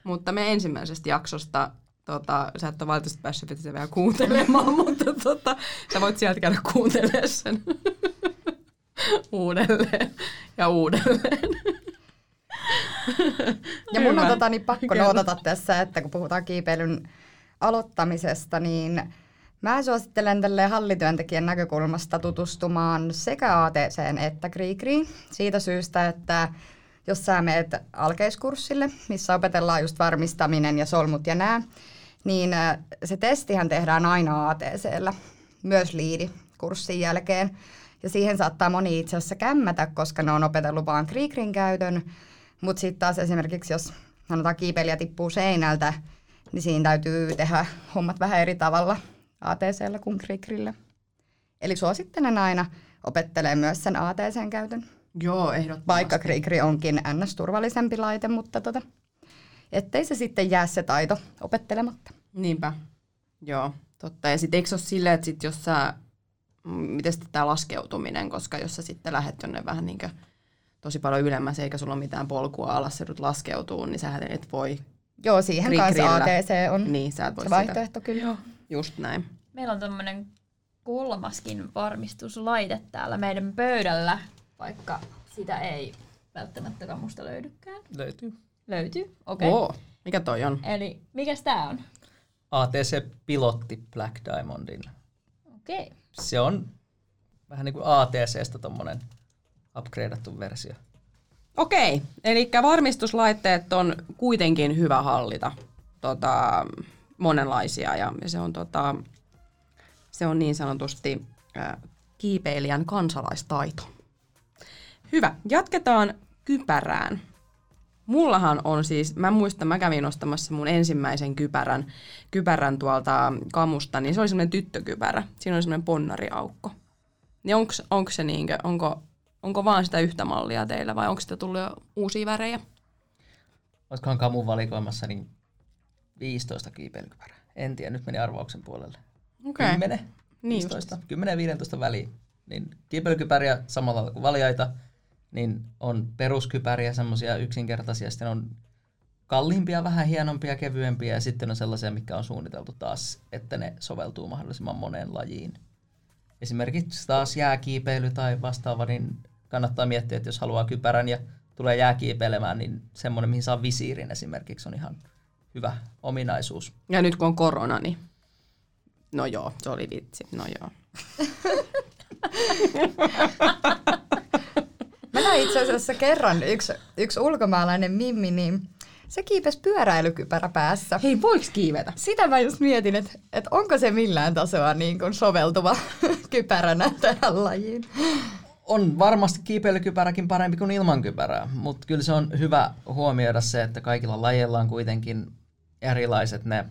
Mutta me ensimmäisestä jaksosta, tota, sä et ole valitettavasti päässyt sitä vielä kuuntelemaan, mutta tota, sä voit sieltä käydä kuuntelemaan sen uudelleen ja uudelleen. Ja mun on tota, niin pakko nootata tässä, että kun puhutaan kiipeilyn aloittamisesta, niin Mä suosittelen tälle hallityöntekijän näkökulmasta tutustumaan sekä ATC että Kriikriin siitä syystä, että jos sä meet alkeiskurssille, missä opetellaan just varmistaminen ja solmut ja nää, niin äh, se testihän tehdään aina ATCllä, myös liidi kurssin jälkeen. Ja siihen saattaa moni itse asiassa kämmätä, koska ne on opetellut vaan Kriikrin käytön. Mutta sitten taas esimerkiksi, jos sanotaan kiipeilijä tippuu seinältä, niin siinä täytyy tehdä hommat vähän eri tavalla – ATCllä kuin Krikrillä. Eli suosittelen aina opettelee myös sen ATCn käytön. Joo, ehdottomasti. Vaikka Krikri onkin ns-turvallisempi laite, mutta tota, ettei se sitten jää se taito opettelematta. Niinpä, joo, totta. Ja sitten eikö se ole silleen, että sit jos sä, miten sitten tämä laskeutuminen, koska jos sä sitten lähdet jonne vähän niin tosi paljon ylemmäs, eikä sulla ole mitään polkua alas, se laskeutuu, niin sä et voi Joo, siihen kanssa ATC on niin, sä et voi se vaihtoehto sitä. kyllä. Joo. Just näin. Meillä on tämmöinen kolmaskin varmistuslaite täällä meidän pöydällä, vaikka sitä ei välttämättä kamusta löydykään. Löytyy. Löytyy, okei. Okay. Oo, mikä toi on? Eli mikä tää on? ATC Pilotti Black Diamondin. Okei. Okay. Se on vähän niin kuin ATCstä tommonen upgradeattu versio. Okei, eli varmistuslaitteet on kuitenkin hyvä hallita. Tota, monenlaisia ja se on, tota, se on niin sanotusti ää, kiipeilijän kansalaistaito. Hyvä. Jatketaan kypärään. Mullahan on siis, mä muistan, mä kävin ostamassa mun ensimmäisen kypärän, kypärän tuolta kamusta, niin se oli semmoinen tyttökypärä. Siinä oli semmoinen ponnariaukko. Niin onko, onko se niinkö, onko, onko vaan sitä yhtä mallia teillä vai onko sitä tullut jo uusia värejä? Olisikohan kamun valikoimassa niin 15 kiipeilykypärää. En tiedä, nyt meni arvauksen puolelle. Okei. 10, Niin 15, 10 ja 15 väliin. Niin kiipeilykypäriä samalla lailla kuin valjaita, niin on peruskypäriä, semmoisia yksinkertaisia, sitten on kalliimpia, vähän hienompia, kevyempiä ja sitten on sellaisia, mikä on suunniteltu taas, että ne soveltuu mahdollisimman moneen lajiin. Esimerkiksi taas jääkiipeily tai vastaava, niin kannattaa miettiä, että jos haluaa kypärän ja tulee jääkiipeilemään, niin semmoinen, mihin saa visiirin esimerkiksi, on ihan hyvä ominaisuus. Ja nyt kun on korona, niin no joo, se oli vitsi, no joo. Mä näin itse asiassa kerran yksi, yksi ulkomaalainen mimmi, niin se kiipesi pyöräilykypärä päässä. Hei, voiko kiivetä? Sitä mä just mietin, että, että onko se millään tasoa niin kuin soveltuva kypäränä tähän lajiin. on varmasti kiipeilykypäräkin parempi kuin ilman kypärää, mutta kyllä se on hyvä huomioida se, että kaikilla lajeilla on kuitenkin erilaiset ne,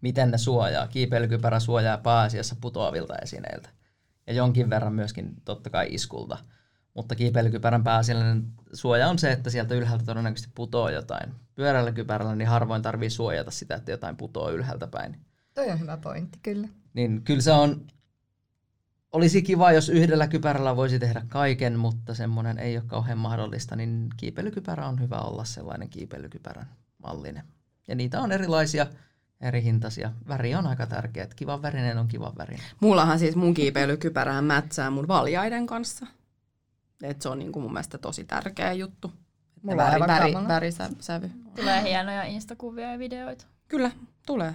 miten ne suojaa. Kiipeilykypärä suojaa pääasiassa putoavilta esineiltä ja jonkin verran myöskin totta kai iskulta. Mutta kiipeilykypärän pääasiallinen suoja on se, että sieltä ylhäältä todennäköisesti putoaa jotain. Pyörällä kypärällä niin harvoin tarvii suojata sitä, että jotain putoaa ylhäältä päin. Toi on hyvä pointti, kyllä. Niin kyllä se on, olisi kiva, jos yhdellä kypärällä voisi tehdä kaiken, mutta semmoinen ei ole kauhean mahdollista, niin kiipeilykypärä on hyvä olla sellainen kiipeilykypärän mallinen. Ja niitä on erilaisia, eri hintaisia. Väri on aika tärkeä, että kivan värinen on kivan värinen. Mullahan siis mun kiipeilykypärähän mätsää mun valjaiden kanssa. Et se on niin kuin mun mielestä tosi tärkeä juttu. Että Mulla on väri, väri, kamala. värisävy. Tulee hienoja instakuvia ja videoita. Kyllä, tulee.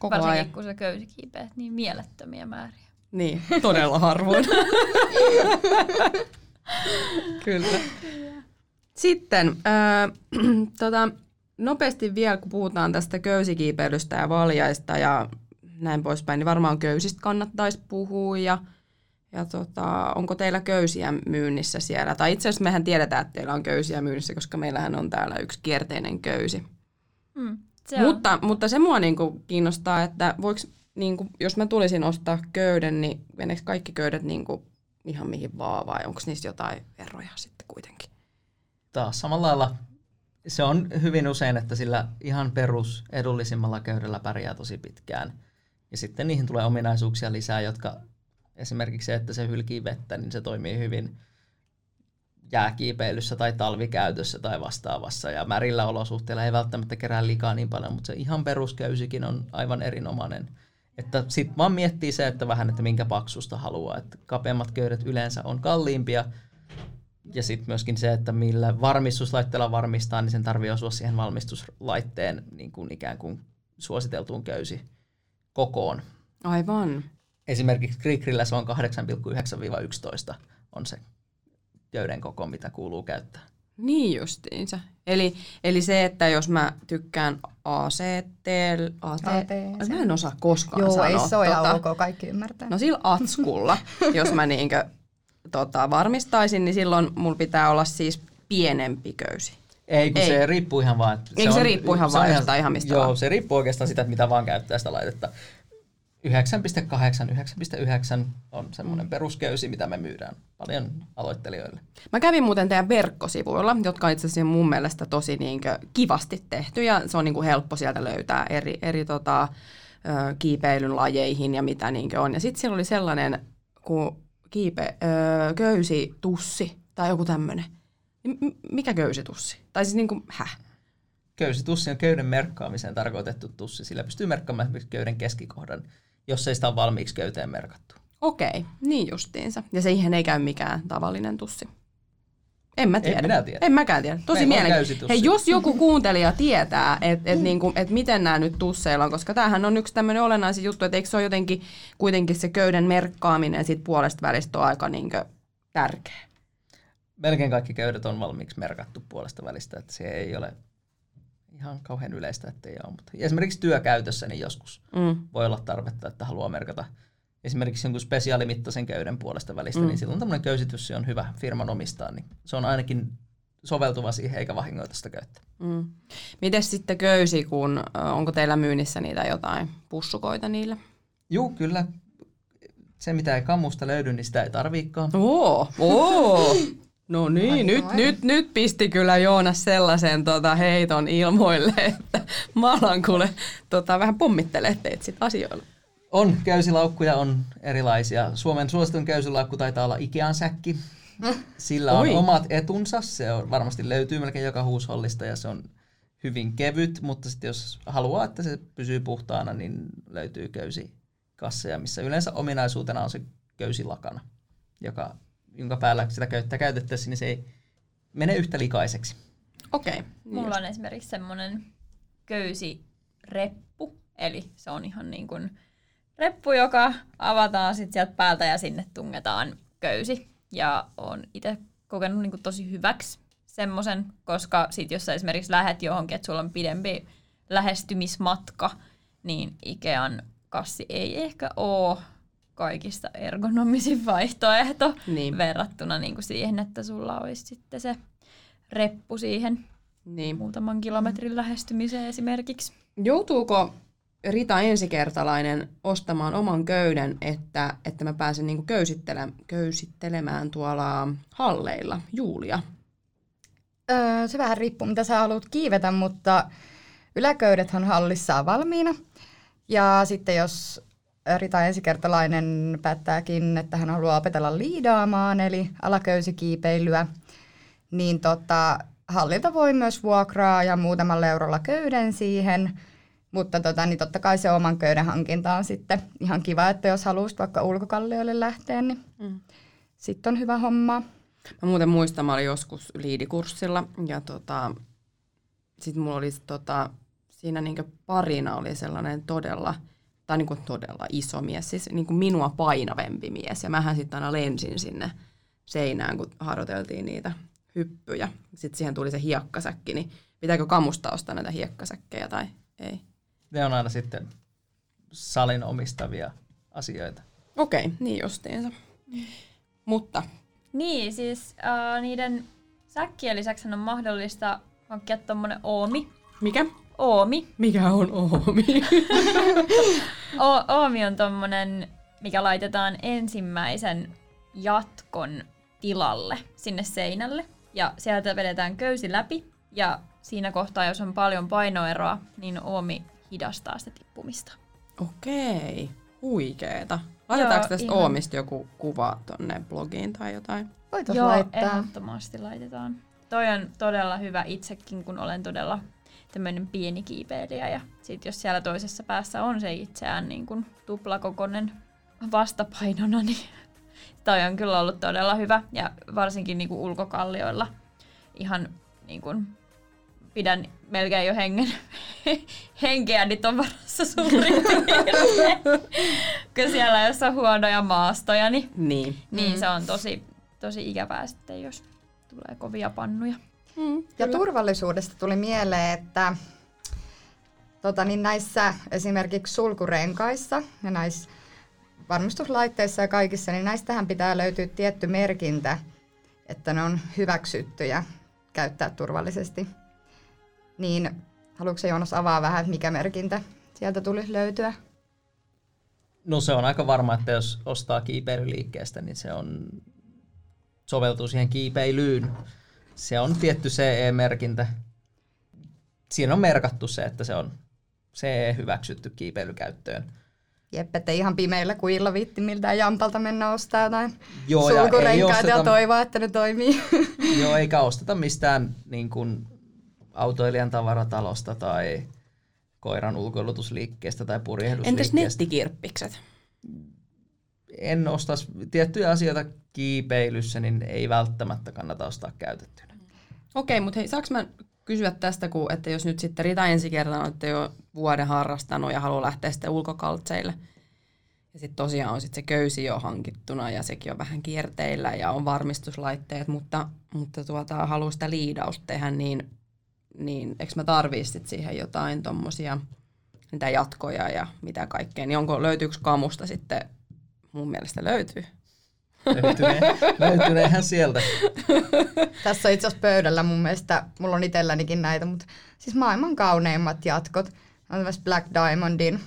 Koko Varsinkin ajan. kun sä köysikiipeät niin mielettömiä määriä. Niin, todella harvoin. Kyllä. Sitten äh, tota, nopeasti vielä, kun puhutaan tästä köysikiipeilystä ja valjaista ja näin poispäin, niin varmaan köysistä kannattaisi puhua ja, ja tota, onko teillä köysiä myynnissä siellä? Tai itse asiassa mehän tiedetään, että teillä on köysiä myynnissä, koska meillähän on täällä yksi kierteinen köysi. Mm, se on. Mutta, mutta se mua niinku kiinnostaa, että voiko, niinku, jos mä tulisin ostaa köyden, niin meneekö kaikki köydet niinku ihan mihin vaan vai onko niissä jotain eroja sitten kuitenkin? Taas samalla lailla se on hyvin usein, että sillä ihan perus edullisimmalla köydellä pärjää tosi pitkään. Ja sitten niihin tulee ominaisuuksia lisää, jotka esimerkiksi se, että se hylkii vettä, niin se toimii hyvin jääkiipeilyssä tai talvikäytössä tai vastaavassa. Ja märillä olosuhteilla ei välttämättä kerää likaa niin paljon, mutta se ihan perusköysikin on aivan erinomainen. Että sitten vaan miettii se, että vähän, että minkä paksusta haluaa. Että kapeammat köydet yleensä on kalliimpia. Ja sitten myöskin se, että millä varmistuslaitteella varmistaa, niin sen tarvii osua siihen valmistuslaitteen niin kuin ikään kuin suositeltuun köysi kokoon. Aivan. Esimerkiksi Krikrillä se on 8,9-11 on se köyden koko, mitä kuuluu käyttää. Niin justiinsa. Eli, eli se, että jos mä tykkään ACT, AT, AT, mä en osaa koskaan Joo, sanoa. ei se ole ihan tota. ok, kaikki ymmärtää. No sillä atskulla, jos mä niinkö, tota, varmistaisin, niin silloin mulla pitää olla siis pienempi köysi. Ei, kun Ei. se riippuu ihan vaan. että Eikö se on- riippu ihan se vaan jostain ihan mistä Joo, vaan? se riippuu oikeastaan sitä, että mitä vaan käyttää sitä laitetta. 9,8, 9,9 on semmoinen Mm. perusköysi, mitä me myydään paljon aloittelijoille. Mä kävin muuten teidän verkkosivuilla, jotka on itse asiassa mun mielestä tosi niinkö kivasti tehty ja se on niinku helppo sieltä löytää eri, eri tota, kiipeilyn lajeihin ja mitä niinkö on. Ja sitten siellä oli sellainen kuin kiipe, ö, köysitussi tai joku tämmöinen. Mikä köysitussi? Tai siis niinku, häh? Köysitussi on köyden merkkaamiseen tarkoitettu tussi. Sillä pystyy merkkaamaan esimerkiksi köyden keskikohdan, jos ei sitä ole valmiiksi köyteen merkattu. Okei, niin justiinsa. Ja siihen ei käy mikään tavallinen tussi. En mä tiedä. minä tiedä. En mäkään tiedä. Tosi mielenkiintoista. Hei, jos joku kuuntelija tietää, että et niinku, et miten nämä nyt tusseilla on, koska tämähän on yksi tämmöinen olennaisin juttu, että eikö se ole jotenkin kuitenkin se köyden merkkaaminen sit puolesta välistä on aika niinkö tärkeä. Melkein kaikki köydet on valmiiksi merkattu puolesta välistä, että se ei ole ihan kauhean yleistä, ettei ole. Mutta esimerkiksi työkäytössä niin joskus Mm. voi olla tarvetta, että haluaa merkata esimerkiksi jonkun spesiaalimittaisen köyden puolesta välistä, Mm. niin silloin tämmöinen köysitys on hyvä firman omistaa, niin se on ainakin soveltuva siihen eikä vahingoita sitä köyttä. Mm. Miten sitten köysi, kun onko teillä myynnissä niitä jotain pussukoita niillä? Juu, kyllä. Se, mitä ei kammusta löydy, niin sitä ei tarviikaan. Oo, oo. No niin, Ai, nyt, nyt, nyt pisti kyllä Joonas sellaisen tota, heiton ilmoille, että mä alan kuule tota, vähän pommittelee teitä sit asioilla. On, köysilaukkuja on erilaisia. Suomen suosituin köysilaukku taitaa olla Ikean säkki. Sillä on Oi. omat etunsa. Se on, varmasti löytyy melkein joka huushollista ja se on hyvin kevyt, mutta sitten jos haluaa, että se pysyy puhtaana, niin löytyy köysikasseja, missä yleensä ominaisuutena on se köysilakana, joka, jonka päällä sitä köyttä käytettäisiin, niin se ei mene yhtä likaiseksi. Okei. Okay. Mulla on esimerkiksi semmoinen köysireppu, eli se on ihan niin kuin reppu, joka avataan sitten sieltä päältä ja sinne tungetaan köysi. Ja on itse kokenut niin kuin tosi hyväksi semmoisen, koska sit jos sä esimerkiksi lähet johonkin, että sulla on pidempi lähestymismatka, niin Ikean kassi ei ehkä ole kaikista ergonomisin vaihtoehto Niin. verrattuna niin kuin siihen, että sulla olisi sitten se reppu siihen Niin. muutaman kilometrin lähestymiseen esimerkiksi. Joutuuko Rita ensikertalainen ostamaan oman köyden, että, että mä pääsen niinku köysittele, köysittelemään tuolla halleilla Julia? Öö, se vähän riippuu, mitä sä haluat kiivetä, mutta yläköydethän hallissa on valmiina. Ja sitten jos Rita ensikertalainen päättääkin, että hän haluaa opetella liidaamaan, eli alaköysikiipeilyä, niin tota, hallilta voi myös vuokraa ja muutamalla eurolla köyden siihen. Mutta tota, niin totta kai se oman köyden hankinta on sitten ihan kiva, että jos haluaisit vaikka ulkokallioille lähteä, niin Mm. sitten on hyvä homma. Mä muuten muistan, mä olin joskus liidikurssilla ja tota, sit mulla oli tota, siinä niinku parina oli sellainen todella, tai niinku todella iso mies, siis niinku minua painavempi mies. Ja mähän sitten aina lensin sinne seinään, kun harjoiteltiin niitä hyppyjä. Sitten siihen tuli se hiekkasäkki, niin pitääkö kamusta ostaa näitä hiekkasäkkejä tai ei? Ne on aina sitten salin omistavia asioita. Okei, okay, niin justiinsa. Mutta Niin, siis äh, niiden säkkien lisäksi on mahdollista hankkia tommonen oomi. mikä? Oomi. Mikä on Oomi? O- oomi on tommonen, mikä laitetaan ensimmäisen jatkon tilalle sinne seinälle. Ja sieltä vedetään köysi läpi. Ja siinä kohtaa, jos on paljon painoeroa, niin oomi hidastaa sitä tippumista. Okei, huikeeta. Laitetaanko Joo, tästä ihan. Oomista joku kuva tonne blogiin tai jotain? Voitaisiin Joo, laittaa. ehdottomasti laitetaan. Toi on todella hyvä itsekin, kun olen todella tämmöinen pieni kiipeilijä. Ja sit jos siellä toisessa päässä on se itseään niin kuin tuplakokonen vastapainona, niin toi on kyllä ollut todella hyvä. Ja varsinkin niin kuin ulkokallioilla ihan niin kuin pidän melkein jo hengen, henkeä on varassa suurin piirtein. Kun siellä jos on huonoja maastoja, niin Niin. niin se on tosi, tosi ikävää sitten, jos tulee kovia pannuja. Mm, Ja turvallisuudesta tuli mieleen, että tota, niin näissä esimerkiksi sulkurenkaissa ja näissä varmistuslaitteissa ja kaikissa, niin näistähän pitää löytyä tietty merkintä, että ne on hyväksyttyjä käyttää turvallisesti. Niin haluatko Joonas avaa vähän, että mikä merkintä sieltä tulisi löytyä? No se on aika varma, että jos ostaa kiipeilyliikkeestä, niin se on, soveltuu siihen kiipeilyyn. Se on tietty CE-merkintä. Siinä on merkattu se, että se on CE-hyväksytty kiipeilykäyttöön. Jep, ettei ihan pimeillä kuilla viitti miltään jampalta mennä ostaa jotain Joo, ja ei sulkurenkaita ja osteta- toivoa, että ne toimii. Joo, eikä osteta mistään niin kuin autoilijan tavaratalosta tai koiran ulkoilutusliikkeestä tai Entäs purjehdusliikkeestä. nettikirppikset? En ostas tiettyjä asioita kiipeilyssä, niin ei välttämättä kannata ostaa käytettynä. Okei, mutta hei, saanko mä kysyä tästä, kun, että jos nyt sitten Rita ensi kertaa olette jo vuoden harrastanut ja haluaa lähteä sitten ulkokaltseille, ja sitten tosiaan on sitten se köysi jo hankittuna ja sekin on vähän kierteillä ja on varmistuslaitteet, mutta, mutta tuota, haluaa sitä liidausta tehdä, niin, niin eikö mä tarvii sit siihen jotain tommosia niitä jatkoja ja mitä kaikkea, niin onko, löytyykö kamusta sitten mun mielestä löytyy. Löytynee, löytyneehän sieltä. Tässä on itse asiassa pöydällä mun mielestä, mulla on itsellänikin näitä, mutta siis maailman kauneimmat jatkot. On myös Black Diamondin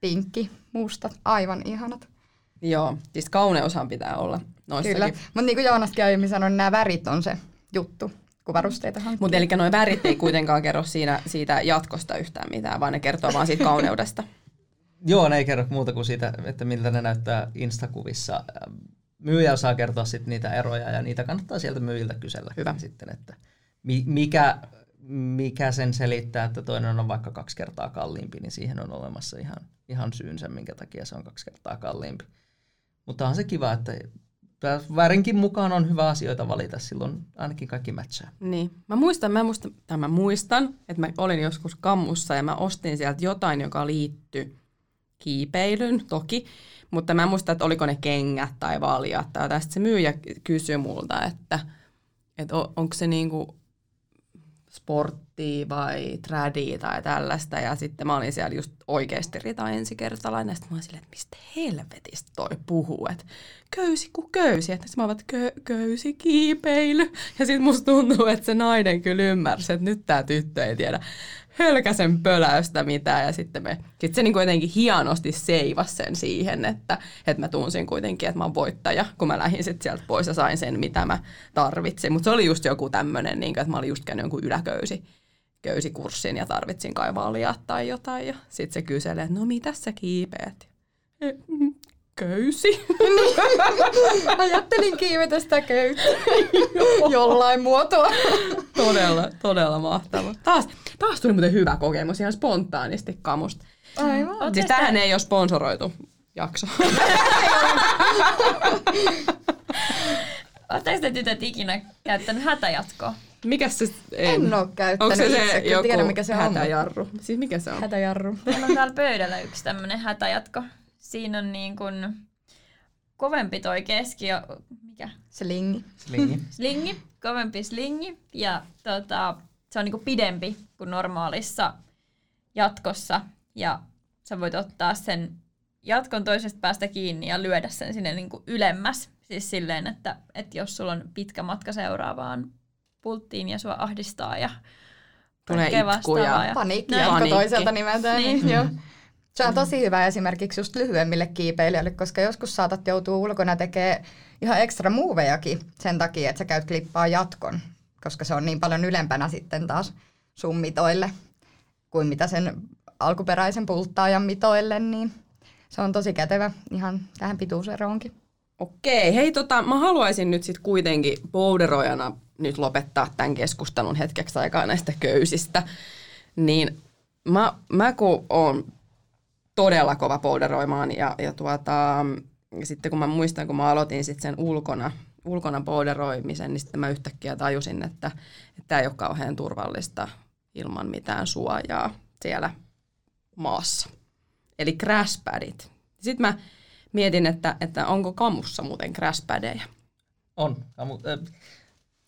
pinkki, mustat, aivan ihanat. Joo, siis kauneushan pitää olla noissakin. Kyllä, mutta niin kuin Joonaskin aiemmin sanoi, niin nämä värit on se juttu, kun varusteita hankkii. Mutta eli nuo värit ei kuitenkaan kerro siinä, siitä jatkosta yhtään mitään, vaan ne kertoo vaan siitä kauneudesta. Joo, ne ei kerro muuta kuin siitä, että miltä ne näyttää Instakuvissa. Myyjä saa kertoa sitten niitä eroja ja niitä kannattaa sieltä myyjiltä kysellä Hyvä. sitten, että mi- mikä, mikä sen selittää, että toinen on vaikka kaksi kertaa kalliimpi, niin siihen on olemassa ihan, ihan syynsä, minkä takia se on kaksi kertaa kalliimpi. Mutta on se kiva, että värinkin mukaan on hyvä asioita valita, silloin ainakin kaikki matchaa. Niin. Mä muistan, mä muistan, tai mä muistan, että mä olin joskus kammussa ja mä ostin sieltä jotain, joka liittyi kiipeilyn toki, mutta mä en muista, että oliko ne kengät tai valjat tai tästä se myyjä kysyi multa, että, että on, onko se niinku sporttia vai tradia tai tällaista. Ja sitten mä olin siellä just oikeasti rita ensikertalainen. Ja sitten mä olin silleen, että mistä helvetistä toi puhuu. Että köysi kuin köysi. Että mä olin, että kö, köysi kiipeily. Ja sitten musta tuntuu, että se nainen kyllä ymmärsi, että nyt tää tyttö ei tiedä hölkäsen pöläystä mitään. Ja sitten me, sit se niin jotenkin hienosti seivasi sen siihen, että, että mä tunsin kuitenkin, että mä oon voittaja, kun mä lähdin sitten sieltä pois ja sain sen, mitä mä tarvitsin. Mutta se oli just joku tämmöinen, niin että mä olin just käynyt jonkun yläköysi köysikurssin ja tarvitsin kai valjat tai jotain. Ja sitten se kyselee, että no mitä sä kiipeät? "Eh, mm, Köysi. Ajattelin kiivetä sitä köyttä jollain muotoa. todella, todella mahtava. Taas, taas tuli muuten hyvä kokemus ihan spontaanisti kamusta. Aivan. Siis sä tämähän ei ole sponsoroitu jakso. Oletteko te tytöt ikinä käyttänyt hätäjatkoa? Mikä se En oo käyttänyt Onko se itse, se joku tiedän, mikä se on, mutta- hätäjarru? Siis mikä se on? Hätäjarru. Meillä on täällä pöydällä yksi tämmönen hätäjatko. Siinä on niin kuin kovempi toi keski, mikä? Slingi. Slingi. Slingi, kovempi slingi ja tota, se on niinku pidempi kuin normaalissa jatkossa ja sä voit ottaa sen jatkon toisesta päästä kiinni ja lyödä sen sinne niinku ylemmäs. Siis silleen, että, että jos sulla on pitkä matka seuraavaan pulttiin ja sua ahdistaa ja Tulee itku ja- vastaavaa Paniikki jatko Paniikki. toiselta nimeltään. Niin. Niin. Joo. Se on tosi hyvä esimerkiksi just lyhyemmille kiipeilijöille, koska joskus saatat joutua ulkona tekemään ihan ekstra muuvejakin sen takia, että sä käyt klippaa jatkon, koska se on niin paljon ylempänä sitten taas sun mitoille kuin mitä sen alkuperäisen pulttaajan mitoille, niin se on tosi kätevä ihan tähän pituuseroonkin. Okei, hei tota, mä haluaisin nyt sitten kuitenkin bouderoijana nyt lopettaa tämän keskustelun hetkeksi aikaa näistä köysistä. Niin mä, mä kun oon todella kova bouderoimaan ja, ja tuota, ja sitten kun mä muistan, kun mä aloitin sitten sen ulkona, ulkona bouderoimisen, niin sitten mä yhtäkkiä tajusin, että että tämä ei ole kauhean turvallista ilman mitään suojaa siellä maassa. Eli crashpadit. Sitten mä mietin, että, että onko kamussa muuten crashpadeja. On. Kamu- ö,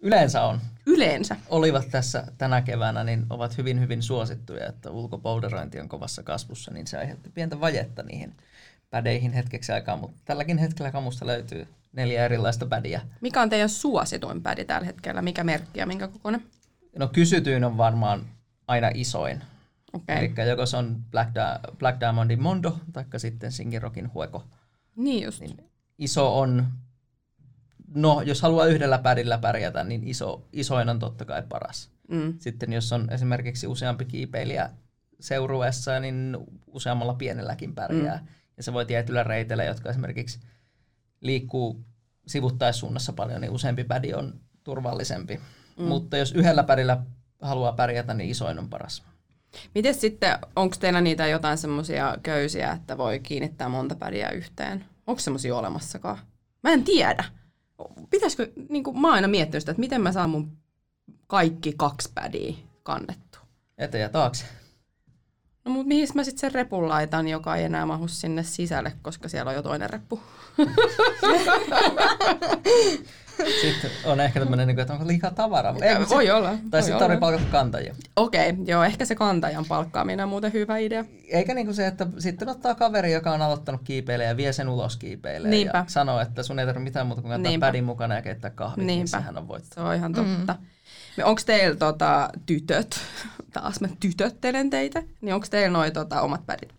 Yleensä on. Yleensä. Olivat tässä tänä keväänä, niin ovat hyvin hyvin suosittuja, että ulkopouderointi on kovassa kasvussa, niin se aiheutti pientä vajetta niihin pädeihin hetkeksi aikaa, mutta tälläkin hetkellä kamusta löytyy neljä erilaista pädiä. Mikä on teidän suosituin pädi tällä hetkellä? Mikä merkki ja minkä kokoinen? No kysytyin on varmaan aina isoin. Okay. Eli joko se on Black, da- Black Diamondin Mondo, taikka sitten Singirokin Hueko. Niin just. Niin iso on, no jos haluaa yhdellä pädillä pärjätä, niin iso, isoin on totta kai paras. Mm. Sitten jos on esimerkiksi useampi kiipeilijä seurueessa, niin useammalla pienelläkin pärjää. Mm. Ja se voi tietyillä reiteillä, jotka esimerkiksi liikkuu sivuttaissuunnassa paljon, niin useampi pädi on turvallisempi. Mm. Mutta jos yhdellä pädillä haluaa pärjätä, niin isoin on paras. Miten sitten, onko teillä niitä jotain semmoisia köysiä, että voi kiinnittää monta pädiä yhteen? Onko semmoisia olemassakaan? Mä en tiedä. Pitäisikö, niin kuin mä oon aina miettinyt sitä, että miten mä saan mun kaikki kaksi pädiä kannettua. Eteen ja taakse. No mut mihin mä sitten sen repun laitan, joka ei enää mahu sinne sisälle, koska siellä on jo toinen reppu. Sitten on ehkä tämmöinen, niin kuin, että onko liikaa tavaraa. Ei, voi sit- olla. Tai voi sitten tarvitsee palkata kantajia. Okei, joo, ehkä se kantajan palkkaaminen on muuten hyvä idea. Eikä niinku se, että sitten ottaa kaveri, joka on aloittanut kiipeille ja vie sen ulos kiipeille Niinpä. ja sanoo, että sun ei tarvitse mitään muuta kuin kantaa pädin mukana ja keittää kahvit, niin Niinpä. sehän on voitto. Se on ihan totta. Mm. Onko teillä tota, tytöt, taas mä tytöttelen teitä, niin onko teillä noi tota, omat pädit?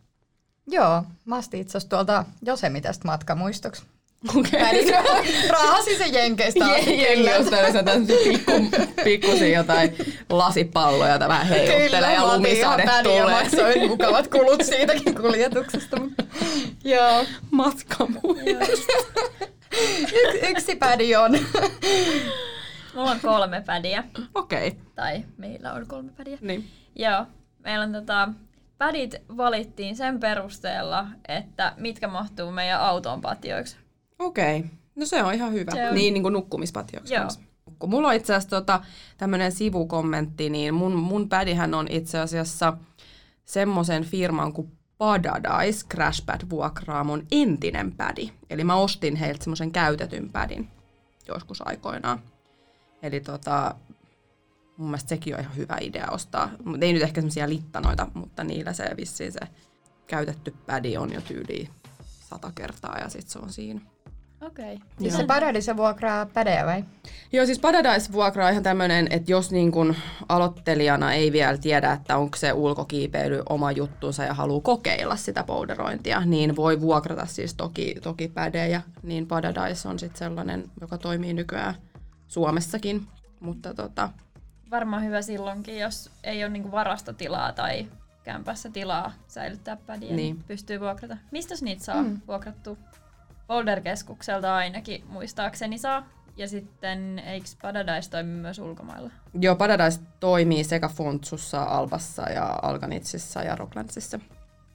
Joo, mä astin itse asiassa tuolta Josemitesta matkamuistoksi. Okei. Pädin raahasin sen Jenkeistä asti. Jengi on tällaisia pikku, pikkusia jotain lasipalloja, tai vähän heiluttelee ja mä lumisade tulee. maksoin mukavat kulut siitäkin kuljetuksesta. Joo, Matkamuista. y- yksi pädi on. Mulla on kolme pädiä. Okei, okay. Tai meillä on kolme pädiä. niin. Joo, meillä on tota, pädit valittiin sen perusteella, että mitkä mahtuu meidän auton patioiksi. Okei, okay. no se on ihan hyvä. Se on. Niin, niin kuin nukkumispatioksi Joo. kanssa. Kun mulla on itse asiassa tota, tämmöinen sivukommentti, niin mun, mun pädihän on itse asiassa semmoisen firman kuin Paradise Crashpad vuokraa mun entinen pädi. Eli mä ostin heiltä semmoisen käytetyn pädin joskus aikoinaan. Eli tota, mun mielestä sekin on ihan hyvä idea ostaa. Mut ei nyt ehkä semmoisia littanoita, mutta niillä se vissiin se käytetty pädi on jo tyyliin sata kertaa ja sit se on siinä. Okei. Okay. Siis se Paradi se vuokraa pädejä vai? Joo, siis Paradise-vuokra on ihan tämmöinen, että jos niin kun aloittelijana ei vielä tiedä, että onko se ulkokiipeily oma juttunsa ja haluaa kokeilla sitä powderointia, niin voi vuokrata siis toki, toki pädejä. Niin Paradise on sitten sellainen, joka toimii nykyään Suomessakin. Mutta tota, Varmaan hyvä silloinkin, jos ei ole niinku varastotilaa tai kämpässä tilaa säilyttää pädiä, niin, Niin. niin pystyy vuokrata. Mistä niitä saa mm. vuokrattu? Boulder-keskukselta ainakin muistaakseni saa. Ja sitten eikö Paradise toimi myös ulkomailla? joo, Paradise toimii sekä Fontsussa, Albassa ja Alganitsissa ja Rocklandsissa.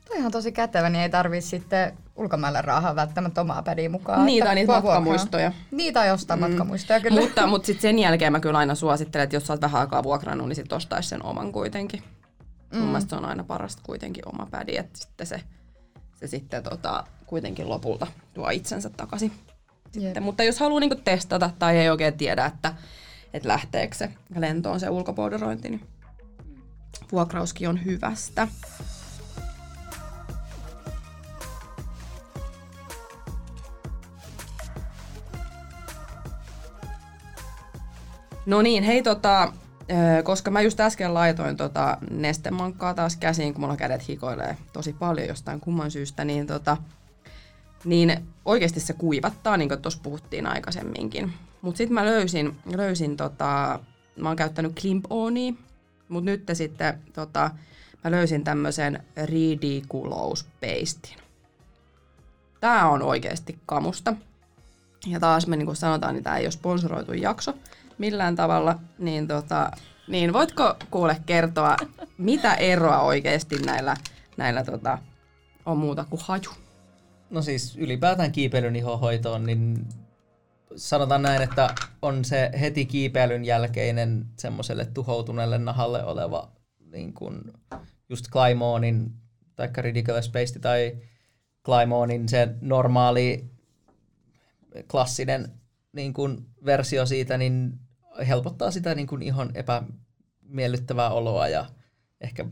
Toi on tosi kätevä, niin ei tarvii sitten ulkomaille rahaa välttämättä omaa pädiä mukaan. Niitä on niitä matkamuistoja. Niitä ei ostaa mm. matkamuistoja kyllä. Mutta, mutta sitten sen jälkeen mä kyllä aina suosittelen, että jos sä oot vähän aikaa vuokrannut, niin sitten ostaisi sen oman kuitenkin. Mm. Mun mielestä se on aina parasta kuitenkin oma pädi, että sitten se, se sitten tota, kuitenkin lopulta tuo itsensä takaisin. Sitten, mutta jos haluaa niinku testata tai ei oikein tiedä, että, että lähteekö se lentoon se ulkopouderointi, niin vuokrauskin on hyvästä. No niin, hei tota, koska mä just äsken laitoin tota nestemankkaa taas käsiin, kun mulla kädet hikoilee tosi paljon jostain kumman syystä, niin, tota, niin oikeasti se kuivattaa, niin kuin tuossa puhuttiin aikaisemminkin. Mutta sitten mä löysin, löysin tota, mä oon käyttänyt Klimp Onia, mutta nyt sitten tota, mä löysin tämmöisen Ridiculous Pastin. Tää on oikeasti kamusta. Ja taas me niin kuin sanotaan, niin tämä ei ole sponsoroitu jakso millään tavalla, niin, tota, niin voitko kuule kertoa, mitä eroa oikeasti näillä, näillä tota, on muuta kuin haju? No siis ylipäätään kiipeilyn ihohoitoon, niin sanotaan näin, että on se heti kiipeilyn jälkeinen semmoiselle tuhoutuneelle nahalle oleva niin kuin just Clymonin tai Ridiculous Paste tai Clymonin se normaali klassinen niin kuin versio siitä, niin helpottaa sitä niin kuin ihon epämiellyttävää oloa ja ehkä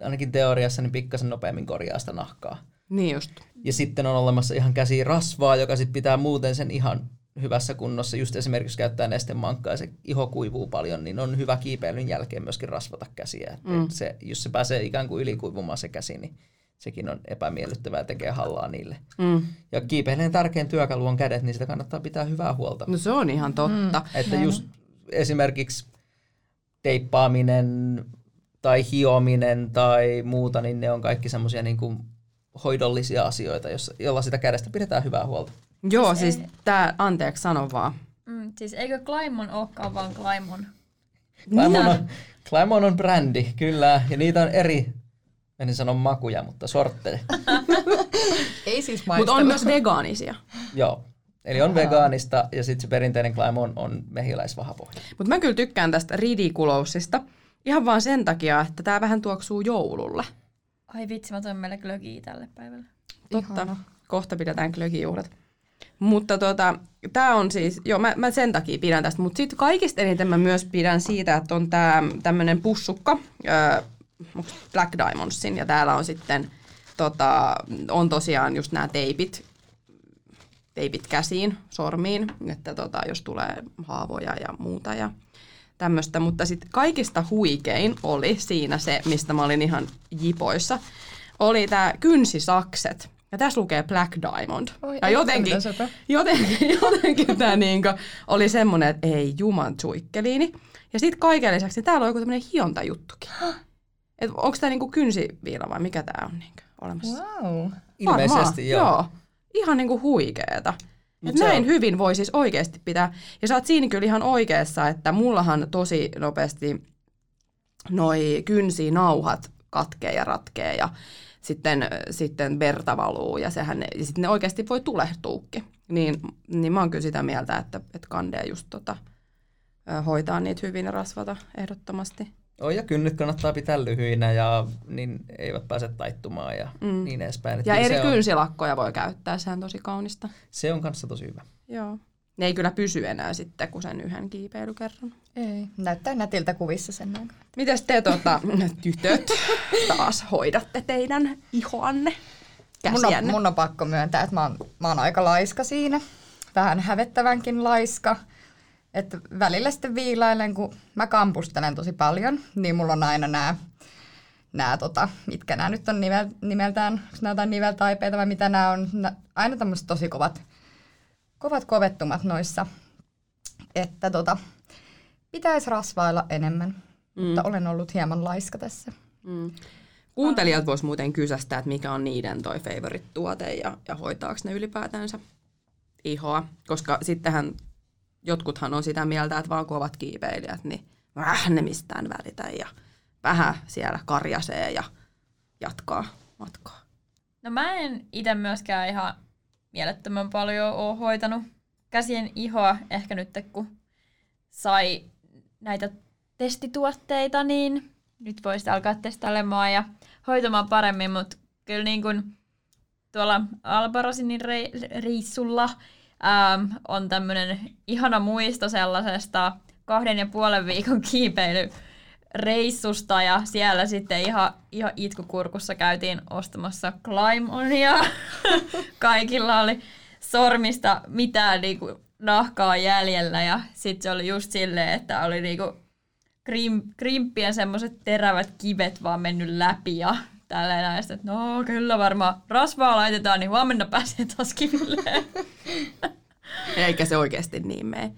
ainakin teoriassa niin pikkasen nopeammin korjaa sitä nahkaa. Niin just. Ja sitten on olemassa ihan käsi rasvaa, joka sitten pitää muuten sen ihan hyvässä kunnossa. Just esimerkiksi käyttää nestemankkaa ja se iho kuivuu paljon, niin on hyvä kiipeilyn jälkeen myöskin rasvata käsiä. Et Mm. se, jos se pääsee ikään kuin ylikuivumaan se käsi, niin sekin on epämiellyttävää ja tekee hallaa niille. Mm. Ja kiipeilijän tärkein työkalu on kädet, niin sitä kannattaa pitää hyvää huolta. No se on ihan totta. Mm. Että just esimerkiksi teippaaminen tai hiominen tai muuta, niin ne on kaikki semmoisia niin kuin hoidollisia asioita, jossa, jolla sitä kädestä pidetään hyvää huolta. Joo, siis tää, anteeksi, sano vaan. Mm, siis eikö Climon olekaan vaan Climon? Climon on, Climon on brändi, kyllä, ja niitä on eri, en sano makuja, mutta sortteja. Ei siis Mutta on myös vegaanisia. Joo. Eli on vegaanista ja sitten se perinteinen Climon on mehiläisvahapohja. Mutta mä kyllä tykkään tästä Ridikulousista ihan vaan sen takia, että tää vähän tuoksuu joululle. Ai vitsi, mä toin meille glögiä tälle päivälle. Totta. Ihana. Kohta pidetään glögijuhlat. Mutta tota, tämä on siis, joo mä, mä sen takia pidän tästä, mutta sitten kaikista eniten mä myös pidän siitä, että on tämä tämmöinen pussukka, öö, Black Diamondsin, ja täällä on sitten, tota, on tosiaan just nämä teipit, teipit käsiin, sormiin, että tota, jos tulee haavoja ja muuta ja tämmöistä. Mutta sitten kaikista huikein oli siinä se, mistä mä olin ihan jipoissa, oli tämä kynsisakset. Ja tässä lukee Black Diamond. Oi, ja jotenkin, jotenkin, jotenkin tämä niinku oli semmoinen, että ei juman tsuikkeliini. Ja sitten kaiken lisäksi niin täällä on joku tämmöinen hiontajuttukin. Et onko tämä niinku kynsiviila vai mikä tämä on niinku olemassa? Wow. Ilmeisesti joo. joo. Ihan niinku huikeeta. Mut näin on- hyvin voi siis oikeasti pitää. Ja sä oot siinä kyllä ihan oikeassa, että mullahan tosi nopeasti noi kynsinauhat katkee ja ratkee ja sitten, sitten verta valuu ja, sehän, ja sitten ne oikeasti voi tulehtuukin. Niin, niin mä oon kyllä sitä mieltä, että, että kandee just tota, hoitaa niitä hyvin ja rasvata ehdottomasti. Joo, ja kynnyt kannattaa pitää lyhyinä ja niin eivät pääse taittumaan ja Mm. niin edespäin. Et Ja eri on, kynsilakkoja voi käyttää, sehän on tosi kaunista. se on kanssa tosi hyvä. Joo. Ne ei kyllä pysy enää sitten kuin sen yhden kiipeilykerran. Ei. Näyttää nätiltä kuvissa sen aikana. Mites te tota, tytöt taas hoidatte teidän ihoanne, Mun on, mun on pakko myöntää, että mä oon, mä oon aika laiska siinä. Vähän hävettävänkin laiska. Että välillä sitten viilailen, kun mä kampustelen tosi paljon, niin mulla on aina nämä, nämä tota, mitkä nämä nyt on nivel, nimeltään, onko nämä jotain niveltaipeita vai mitä nämä on, aina tämmöiset tosi kovat, kovat kovettumat noissa. Että tota, pitäisi rasvailla enemmän, mm. mutta olen ollut hieman laiska tässä. Mm. Kuuntelijat vois muuten kysästä, että mikä on niiden toi favorite tuote ja, ja hoitaako ne ylipäätänsä ihoa. Koska sittenhän jotkuthan on sitä mieltä, että vaan kun ovat kiipeilijät, niin vähän ne mistään välitä ja vähän siellä karjasee ja jatkaa matkaa. No mä en itse myöskään ihan mielettömän paljon ole hoitanut käsien ihoa. Ehkä nyt kun sai näitä testituotteita, niin nyt voisi alkaa testailemaan ja hoitamaan paremmin, mutta kyllä niin kuin tuolla Albarosinin rei- reissulla ähm, on tämmöinen ihana muisto sellaisesta kahden ja puolen viikon kiipeily reissusta ja siellä sitten ihan, ihan itkukurkussa käytiin ostamassa Climb Onia. Kaikilla oli sormista mitään niinku nahkaa jäljellä ja sitten se oli just silleen, että oli niinku krim, krimppien semmoiset terävät kivet vaan mennyt läpi ja tälleen näin, Sitten, että no kyllä varmaan rasvaa laitetaan, niin huomenna pääsee taas kiville. Eikä se oikeasti niin mene.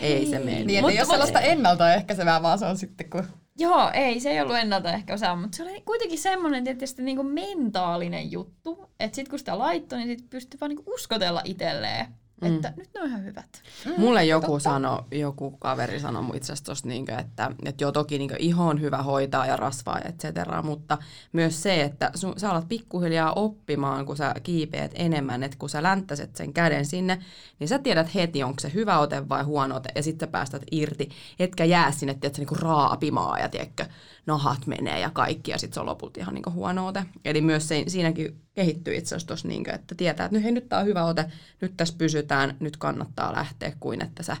Ei se mene. Niin, Mutta- ei ole sellaista ennaltaehkäisevää, vaan se on sitten kun Joo, ei, se ei ollut ennaltaehkäisevää, mutta se oli kuitenkin semmoinen tietysti niinku mentaalinen juttu, että sitten kun sitä laittoi, niin sit pystyi vaan niinku uskotella itselleen, Mm. että nyt ne on ihan hyvät. Mulle joku sano, joku kaveri sanoi mun itse asiassa niinkö, että, että joo toki niinkö iho on hyvä hoitaa ja rasvaa et cetera, mutta myös se, että sun, sä alat pikkuhiljaa oppimaan, kun sä kiipeät enemmän, että kun sä länttäset sen käden sinne, niin sä tiedät heti, onko se hyvä ote vai huono ote, ja sitten sä päästät irti, etkä jää sinne, että niinku raapimaa ja tiedätkö, nahat menee ja kaikki, ja sitten se on lopulta ihan niinku huono ote. Eli myös se, siinäkin kehittyy itse asiassa tossa niinkö, että tietää, että nyt, hei, nyt tää on hyvä ote, nyt tässä pysytään, nyt kannattaa lähteä, kuin että sä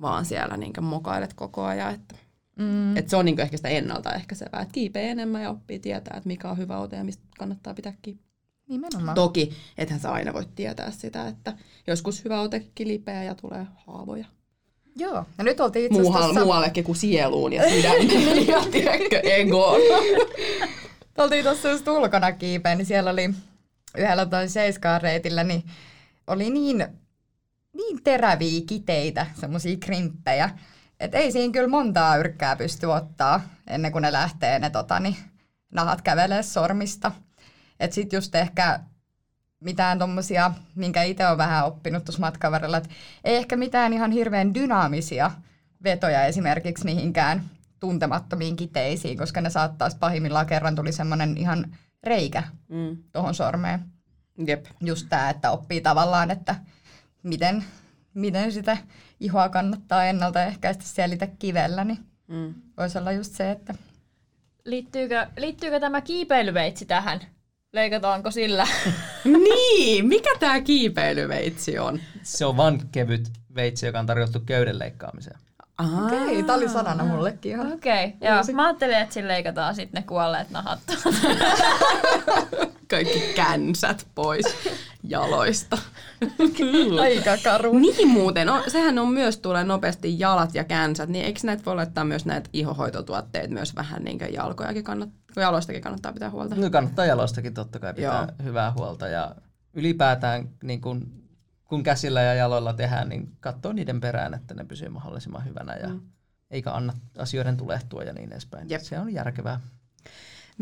vaan siellä niinkö mokailet koko ajan. Että, mm. et se on niinkö ehkä sitä ennaltaehkäisevää, että kiipee enemmän ja oppii tietää, että mikä on hyvä ote ja mistä kannattaa pitää kiinni. nimenomaan. Toki, ethän sä aina voi tietää sitä, että joskus hyvä ote kilipeää ja tulee haavoja. Joo, ja nyt oltiin itse asiassa... muuallekin kuin sieluun ja sydämeen ja tiedätkö, egoon. oltiin tuossa just ulkona kiipeen, niin siellä oli yhdellä toi seiskaan reitillä, niin oli niin, niin teräviä kiteitä, semmoisia krimppejä, että ei siinä kyllä montaa yrkkää pysty ottaa ennen kuin ne lähtee ne tota, niin, nahat kävelee sormista. Että sit just ehkä mitään tommosia, minkä itse on vähän oppinut tuossa matkan varrella, että ei ehkä mitään ihan hirveän dynaamisia vetoja esimerkiksi mihinkään tuntemattomiin kiteisiin, koska ne saattaa pahimmillaan kerran tuli semmoinen ihan reikä Mm. tuohon sormeen. Jep. Just tämä, että oppii tavallaan, että miten, miten sitä ihoa kannattaa ennaltaehkäistä siellä itse kivellä, niin Mm. voisi olla just se, että Liittyykö, liittyykö tämä kiipeilyveitsi tähän Leikataanko sillä? niin, mikä tämä kiipeilyveitsi on? Se on vaan kevyt veitsi, joka on tarjottu köyden leikkaamiseen. Okei, tää oli sanana mullekin ihan. Okei, okay, joo. Mä ajattelin, että sillä leikataan sitten ne kuolleet nahat. Kaikki känsät pois jaloista. Aika karu. Niin muuten, on, sehän on myös tulee nopeasti jalat ja känsät, niin eikö näitä voi laittaa myös näitä ihohoitotuotteita myös vähän niin kuin jalkojakin kannattaa, kun jaloistakin kannattaa pitää huolta? No kannattaa jalostakin totta kai pitää Joo. hyvää huolta ja ylipäätään niin kun, kun käsillä ja jaloilla tehdään, niin katsoo niiden perään, että ne pysyy mahdollisimman hyvänä ja mm. eikä anna asioiden tulehtua ja niin edespäin. Jep. Se on järkevää.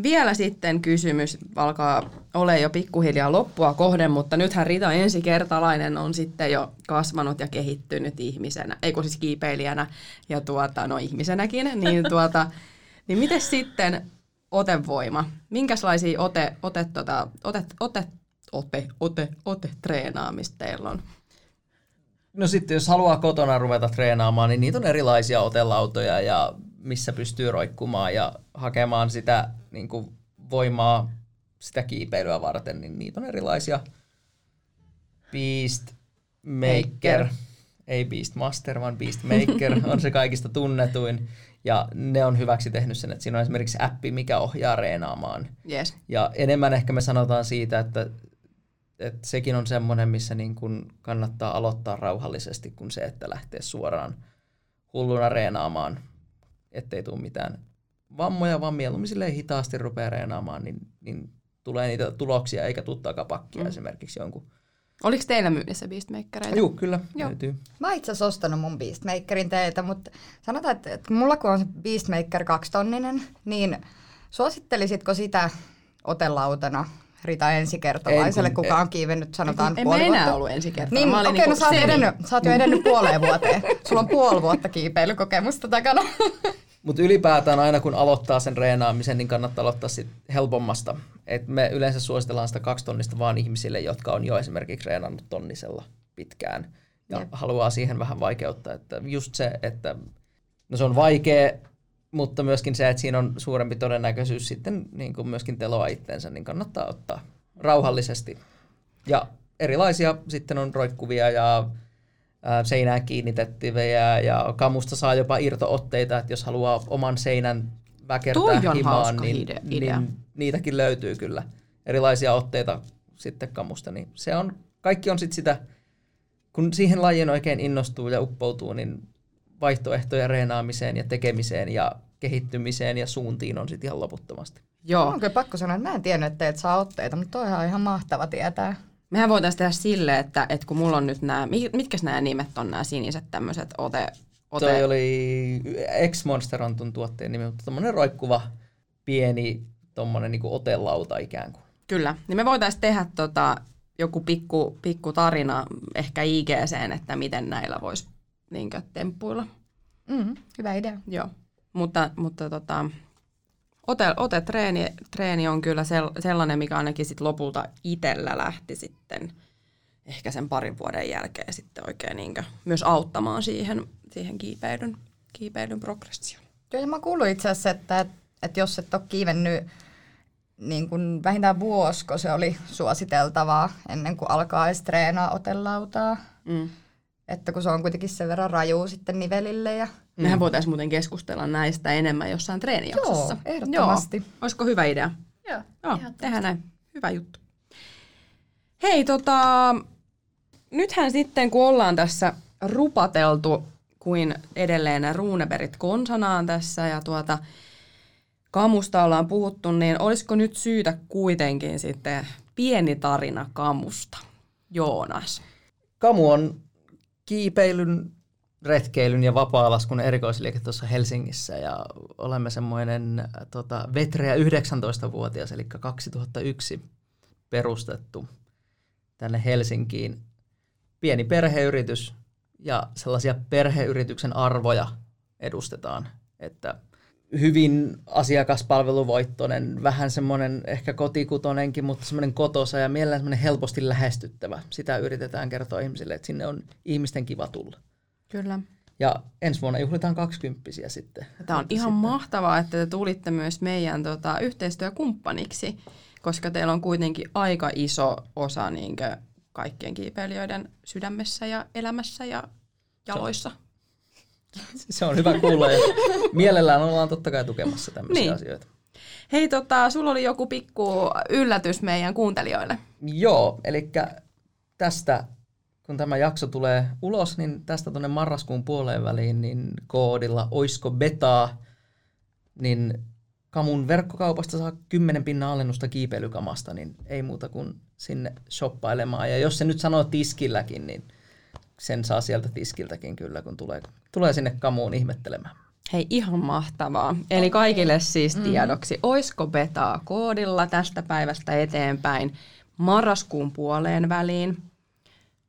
Vielä sitten kysymys alkaa ole jo pikkuhiljaa loppua kohden, mutta nythän Rita ensikertalainen on sitten jo kasvanut ja kehittynyt ihmisenä, ei kun siis kiipeilijänä ja tuota, no ihmisenäkin, niin, tuota, niin miten sitten otevoima? Minkälaisia ote, ote, tota, ote, ote, ote, ote, ote treenaamista teillä on? No sitten jos haluaa kotona ruveta treenaamaan, niin niitä on erilaisia otelautoja ja missä pystyy roikkumaan ja hakemaan sitä niin kuin voimaa sitä kiipeilyä varten, niin niitä on erilaisia. Beast Maker, ei Beast Master, vaan Beast Maker on se kaikista tunnetuin. Ja ne on hyväksi tehnyt sen, että siinä on esimerkiksi appi, mikä ohjaa reenaamaan. Yes. Ja enemmän ehkä me sanotaan siitä, että, että sekin on semmoinen, missä niin kuin kannattaa aloittaa rauhallisesti, kun se, että lähtee suoraan hulluna reenaamaan, ettei tule mitään vammoja, vaan mieluummin silleen hitaasti rupeaa reenaamaan, niin, niin tulee niitä tuloksia, eikä tule takapakkia mm. esimerkiksi jonkun. Oliko teillä myynnissä Beastmakereita? Joo, kyllä, Joo. Löytyy. Mä oon itse asiassa ostanut mun Beastmakerin teiltä, mutta sanotaan, että, että mulla kun on se Beastmaker kaksitonninen, niin suosittelisitko sitä otelautana Rita ensikertalaiselle, En kuka on kiivennyt sanotaan En puoli enää vuotta? ollut ensi kertaa. Niin, Mä olin okei, okay, no niinku sä oot, edennyt, sä oot jo edennyt puoleen vuoteen. Sulla on puoli vuotta kiipeilykokemusta takana. Mutta ylipäätään aina kun aloittaa sen reenaamisen, niin kannattaa aloittaa sit helpommasta. Et me yleensä suositellaan sitä kaksi tonnista vaan ihmisille, jotka on jo esimerkiksi reenannut tonnisella pitkään ja Jep. haluaa siihen vähän vaikeutta. Että just se, että no se on vaikea, mutta myöskin se, että siinä on suurempi todennäköisyys sitten niin kuin myöskin teloa itsensä, niin kannattaa ottaa rauhallisesti. Ja erilaisia sitten on roikkuvia ja ää, seinään kiinnitettäviä ja kamusta saa jopa irtootteita, että jos haluaa oman seinän väkertää Toi on himaan, niin, ide- idea. niin niitäkin löytyy kyllä. Erilaisia otteita sitten kamusta, niin se on, kaikki on sitten sitä, kun siihen lajiin oikein innostuu ja uppoutuu, niin vaihtoehtoja reenaamiseen ja tekemiseen ja kehittymiseen ja suuntiin on sitten ihan loputtomasti. Joo. On kyllä pakko sanoa, että mä en tiennyt, että teet saa otteita, mutta toi on ihan mahtava tietää. Mehän voitaisiin tehdä silleen, että, että kun mulla on nyt nämä, mitkä nämä nimet on nämä siniset tämmöiset ote, ote Toi oli X-Monster on tuon tuotteen nimi, mutta tommonen roikkuva pieni tommonen niinku otelauta ikään kuin. Kyllä, niin me voitaisiin tehdä tota, joku pikku, pikku tarina ehkä IGCen, että miten näillä voisi niinkö, temppuilla. Mm, hyvä idea. Joo, mutta, mutta tota, ote, ote treeni, treeni on kyllä sel, sellainen, mikä ainakin sit lopulta itsellä lähti sitten ehkä sen parin vuoden jälkeen sitten oikein niinkö, myös auttamaan siihen, siihen kiipeilyn, kiipeilyn progressioon. Joo, ja mä kuullut itse asiassa, että, että jos et ole kiivennyt niin kuin vähintään vuosi, kun se oli suositeltavaa ennen kuin alkaa edes treenaa otelautaa. Mm. Että kun se on kuitenkin sen verran raju sitten nivelille. Ja... Mehän voitaisiin muuten keskustella näistä enemmän jossain treenijaksossa. Joo, ehdottomasti. Joo. Olisiko hyvä idea? Joo, Joo, tehdään näin. Hyvä juttu. Hei, tota, nythän sitten kun ollaan tässä rupateltu kuin edelleen ne ruuneberit konsanaan tässä ja tuota, kamusta ollaan puhuttu, niin olisiko nyt syytä kuitenkin sitten pieni tarina kamusta? Joonas. Kamu on kiipeilyn, retkeilyn ja vapaalaskun erikoisliike tuossa Helsingissä ja olemme semmoinen äh, tota, vetreä 19-vuotias, eli 2001 perustettu tänne Helsinkiin. Pieni perheyritys ja sellaisia perheyrityksen arvoja edustetaan, että hyvin asiakaspalveluvoittoinen, vähän semmoinen ehkä kotikutonenkin, mutta semmoinen kotosa ja mielellään semmoinen helposti lähestyttävä. Sitä yritetään kertoa ihmisille, että sinne on ihmisten kiva tulla. Kyllä. Ja ensi vuonna juhlitaan 20 sitten. Tämä on Että ihan sitten- mahtavaa, että te tulitte myös meidän tota, yhteistyökumppaniksi, koska teillä on kuitenkin aika iso osa niinkö kaikkien kiipeilijöiden sydämessä ja elämässä ja jaloissa. Se on hyvä kuulla ja mielellään ollaan totta kai tukemassa tämmöisiä Niin. asioita. Hei, tota, sulla oli joku pikku yllätys meidän kuuntelijoille. Joo, eli tästä, kun tämä jakso tulee ulos, niin tästä tuonne marraskuun puoleen väliin, niin koodilla oisko betaa, niin Kamun verkkokaupasta saa 10 pinnan alennusta kiipeilykamasta, niin ei muuta kuin sinne shoppailemaan. Ja jos se nyt sanoo tiskilläkin, niin sen saa sieltä tiskiltäkin kyllä, kun tulee, tulee sinne Kamuun ihmettelemään. Hei, ihan mahtavaa. Eli kaikille siis tiedoksi, oisko betaa koodilla tästä päivästä eteenpäin marraskuun puoleen väliin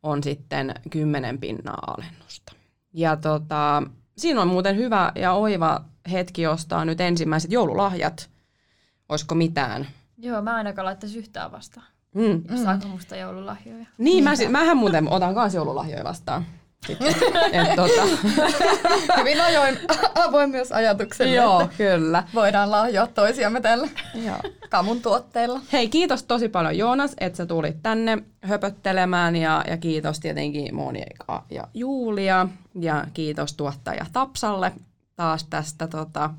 on sitten 10 pinnaa alennusta. Ja tota, siinä on muuten hyvä ja oiva hetki ostaa nyt ensimmäiset joululahjat. Oisko mitään? Joo, mä ainakaan laittaisin yhtään vastaan. Mm. Saako musta joululahjoja? Niin, mä, mähän muuten otan kanssa joululahjoja vastaan. Sitten. Et, tota, Hyvin ajoin avoin myös ajatukselle, joo, että kyllä. voidaan lahjoa toisiamme tällä Joo. kamun tuotteella. Hei, kiitos tosi paljon Joonas, että sä tulit tänne höpöttelemään ja, ja kiitos tietenkin Monika ja Julia ja kiitos tuottaja Tapsalle taas tästä tota,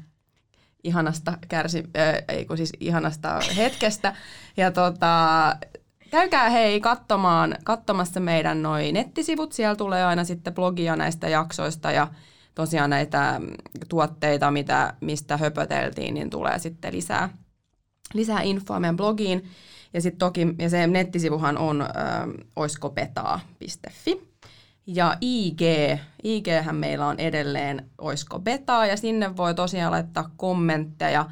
ihanasta kärsi, äh, ei kun siis ihanasta hetkestä. Ja tota, käykää hei katsomaan, katsomassa meidän noi nettisivut, siellä tulee aina sitten blogia näistä jaksoista ja tosiaan näitä mm, tuotteita, mitä, mistä höpöteltiin, niin tulee sitten lisää lisää infoa meidän blogiin. Ja sitten toki, ja se nettisivuhan on ö, oiskopetaa.fi. Ja IG, IGhän meillä on edelleen Oisko Betaa, ja sinne voi tosiaan laittaa kommentteja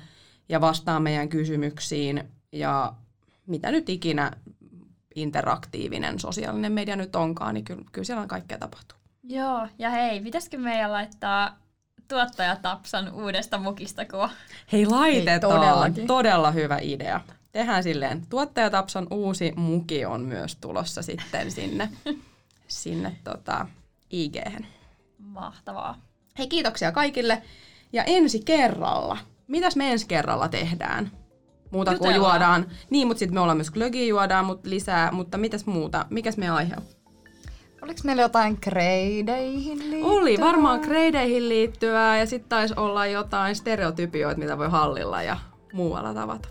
ja vastaa meidän kysymyksiin, ja mitä nyt ikinä interaktiivinen sosiaalinen media nyt onkaan, niin kyllä, kyllä siellä on kaikkea tapahtuu. Joo, ja hei, pitäisikö meidän laittaa tuottaja Tapsan uudesta mukista kuva? Hei, laitetaan. todellakin. Todella hyvä idea. Tehdään silleen. Tuottaja Tapsan uusi muki on myös tulossa sitten sinne, sinne tota, ig Mahtavaa. Hei, kiitoksia kaikille. Ja ensi kerralla. Mitäs me ensi kerralla tehdään? Muuta kuin juodaan. Niin, mutta sitten me ollaan myös glögiä juodaan mut lisää. Mutta mitäs muuta? Mikäs meidän aihe on? Oliko meillä jotain kreideihin liittyen? Oli varmaan kreideihin liittyvää ja sitten taisi olla jotain stereotypioita, mitä voi hallilla ja muualla tavata.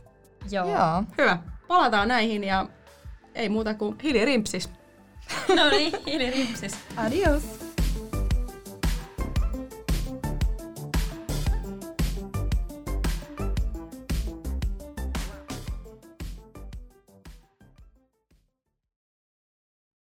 Joo. Joo. Hyvä. Palataan näihin ja ei muuta kuin hiljarimpsis. No niin, hiili rimpsis. Adios.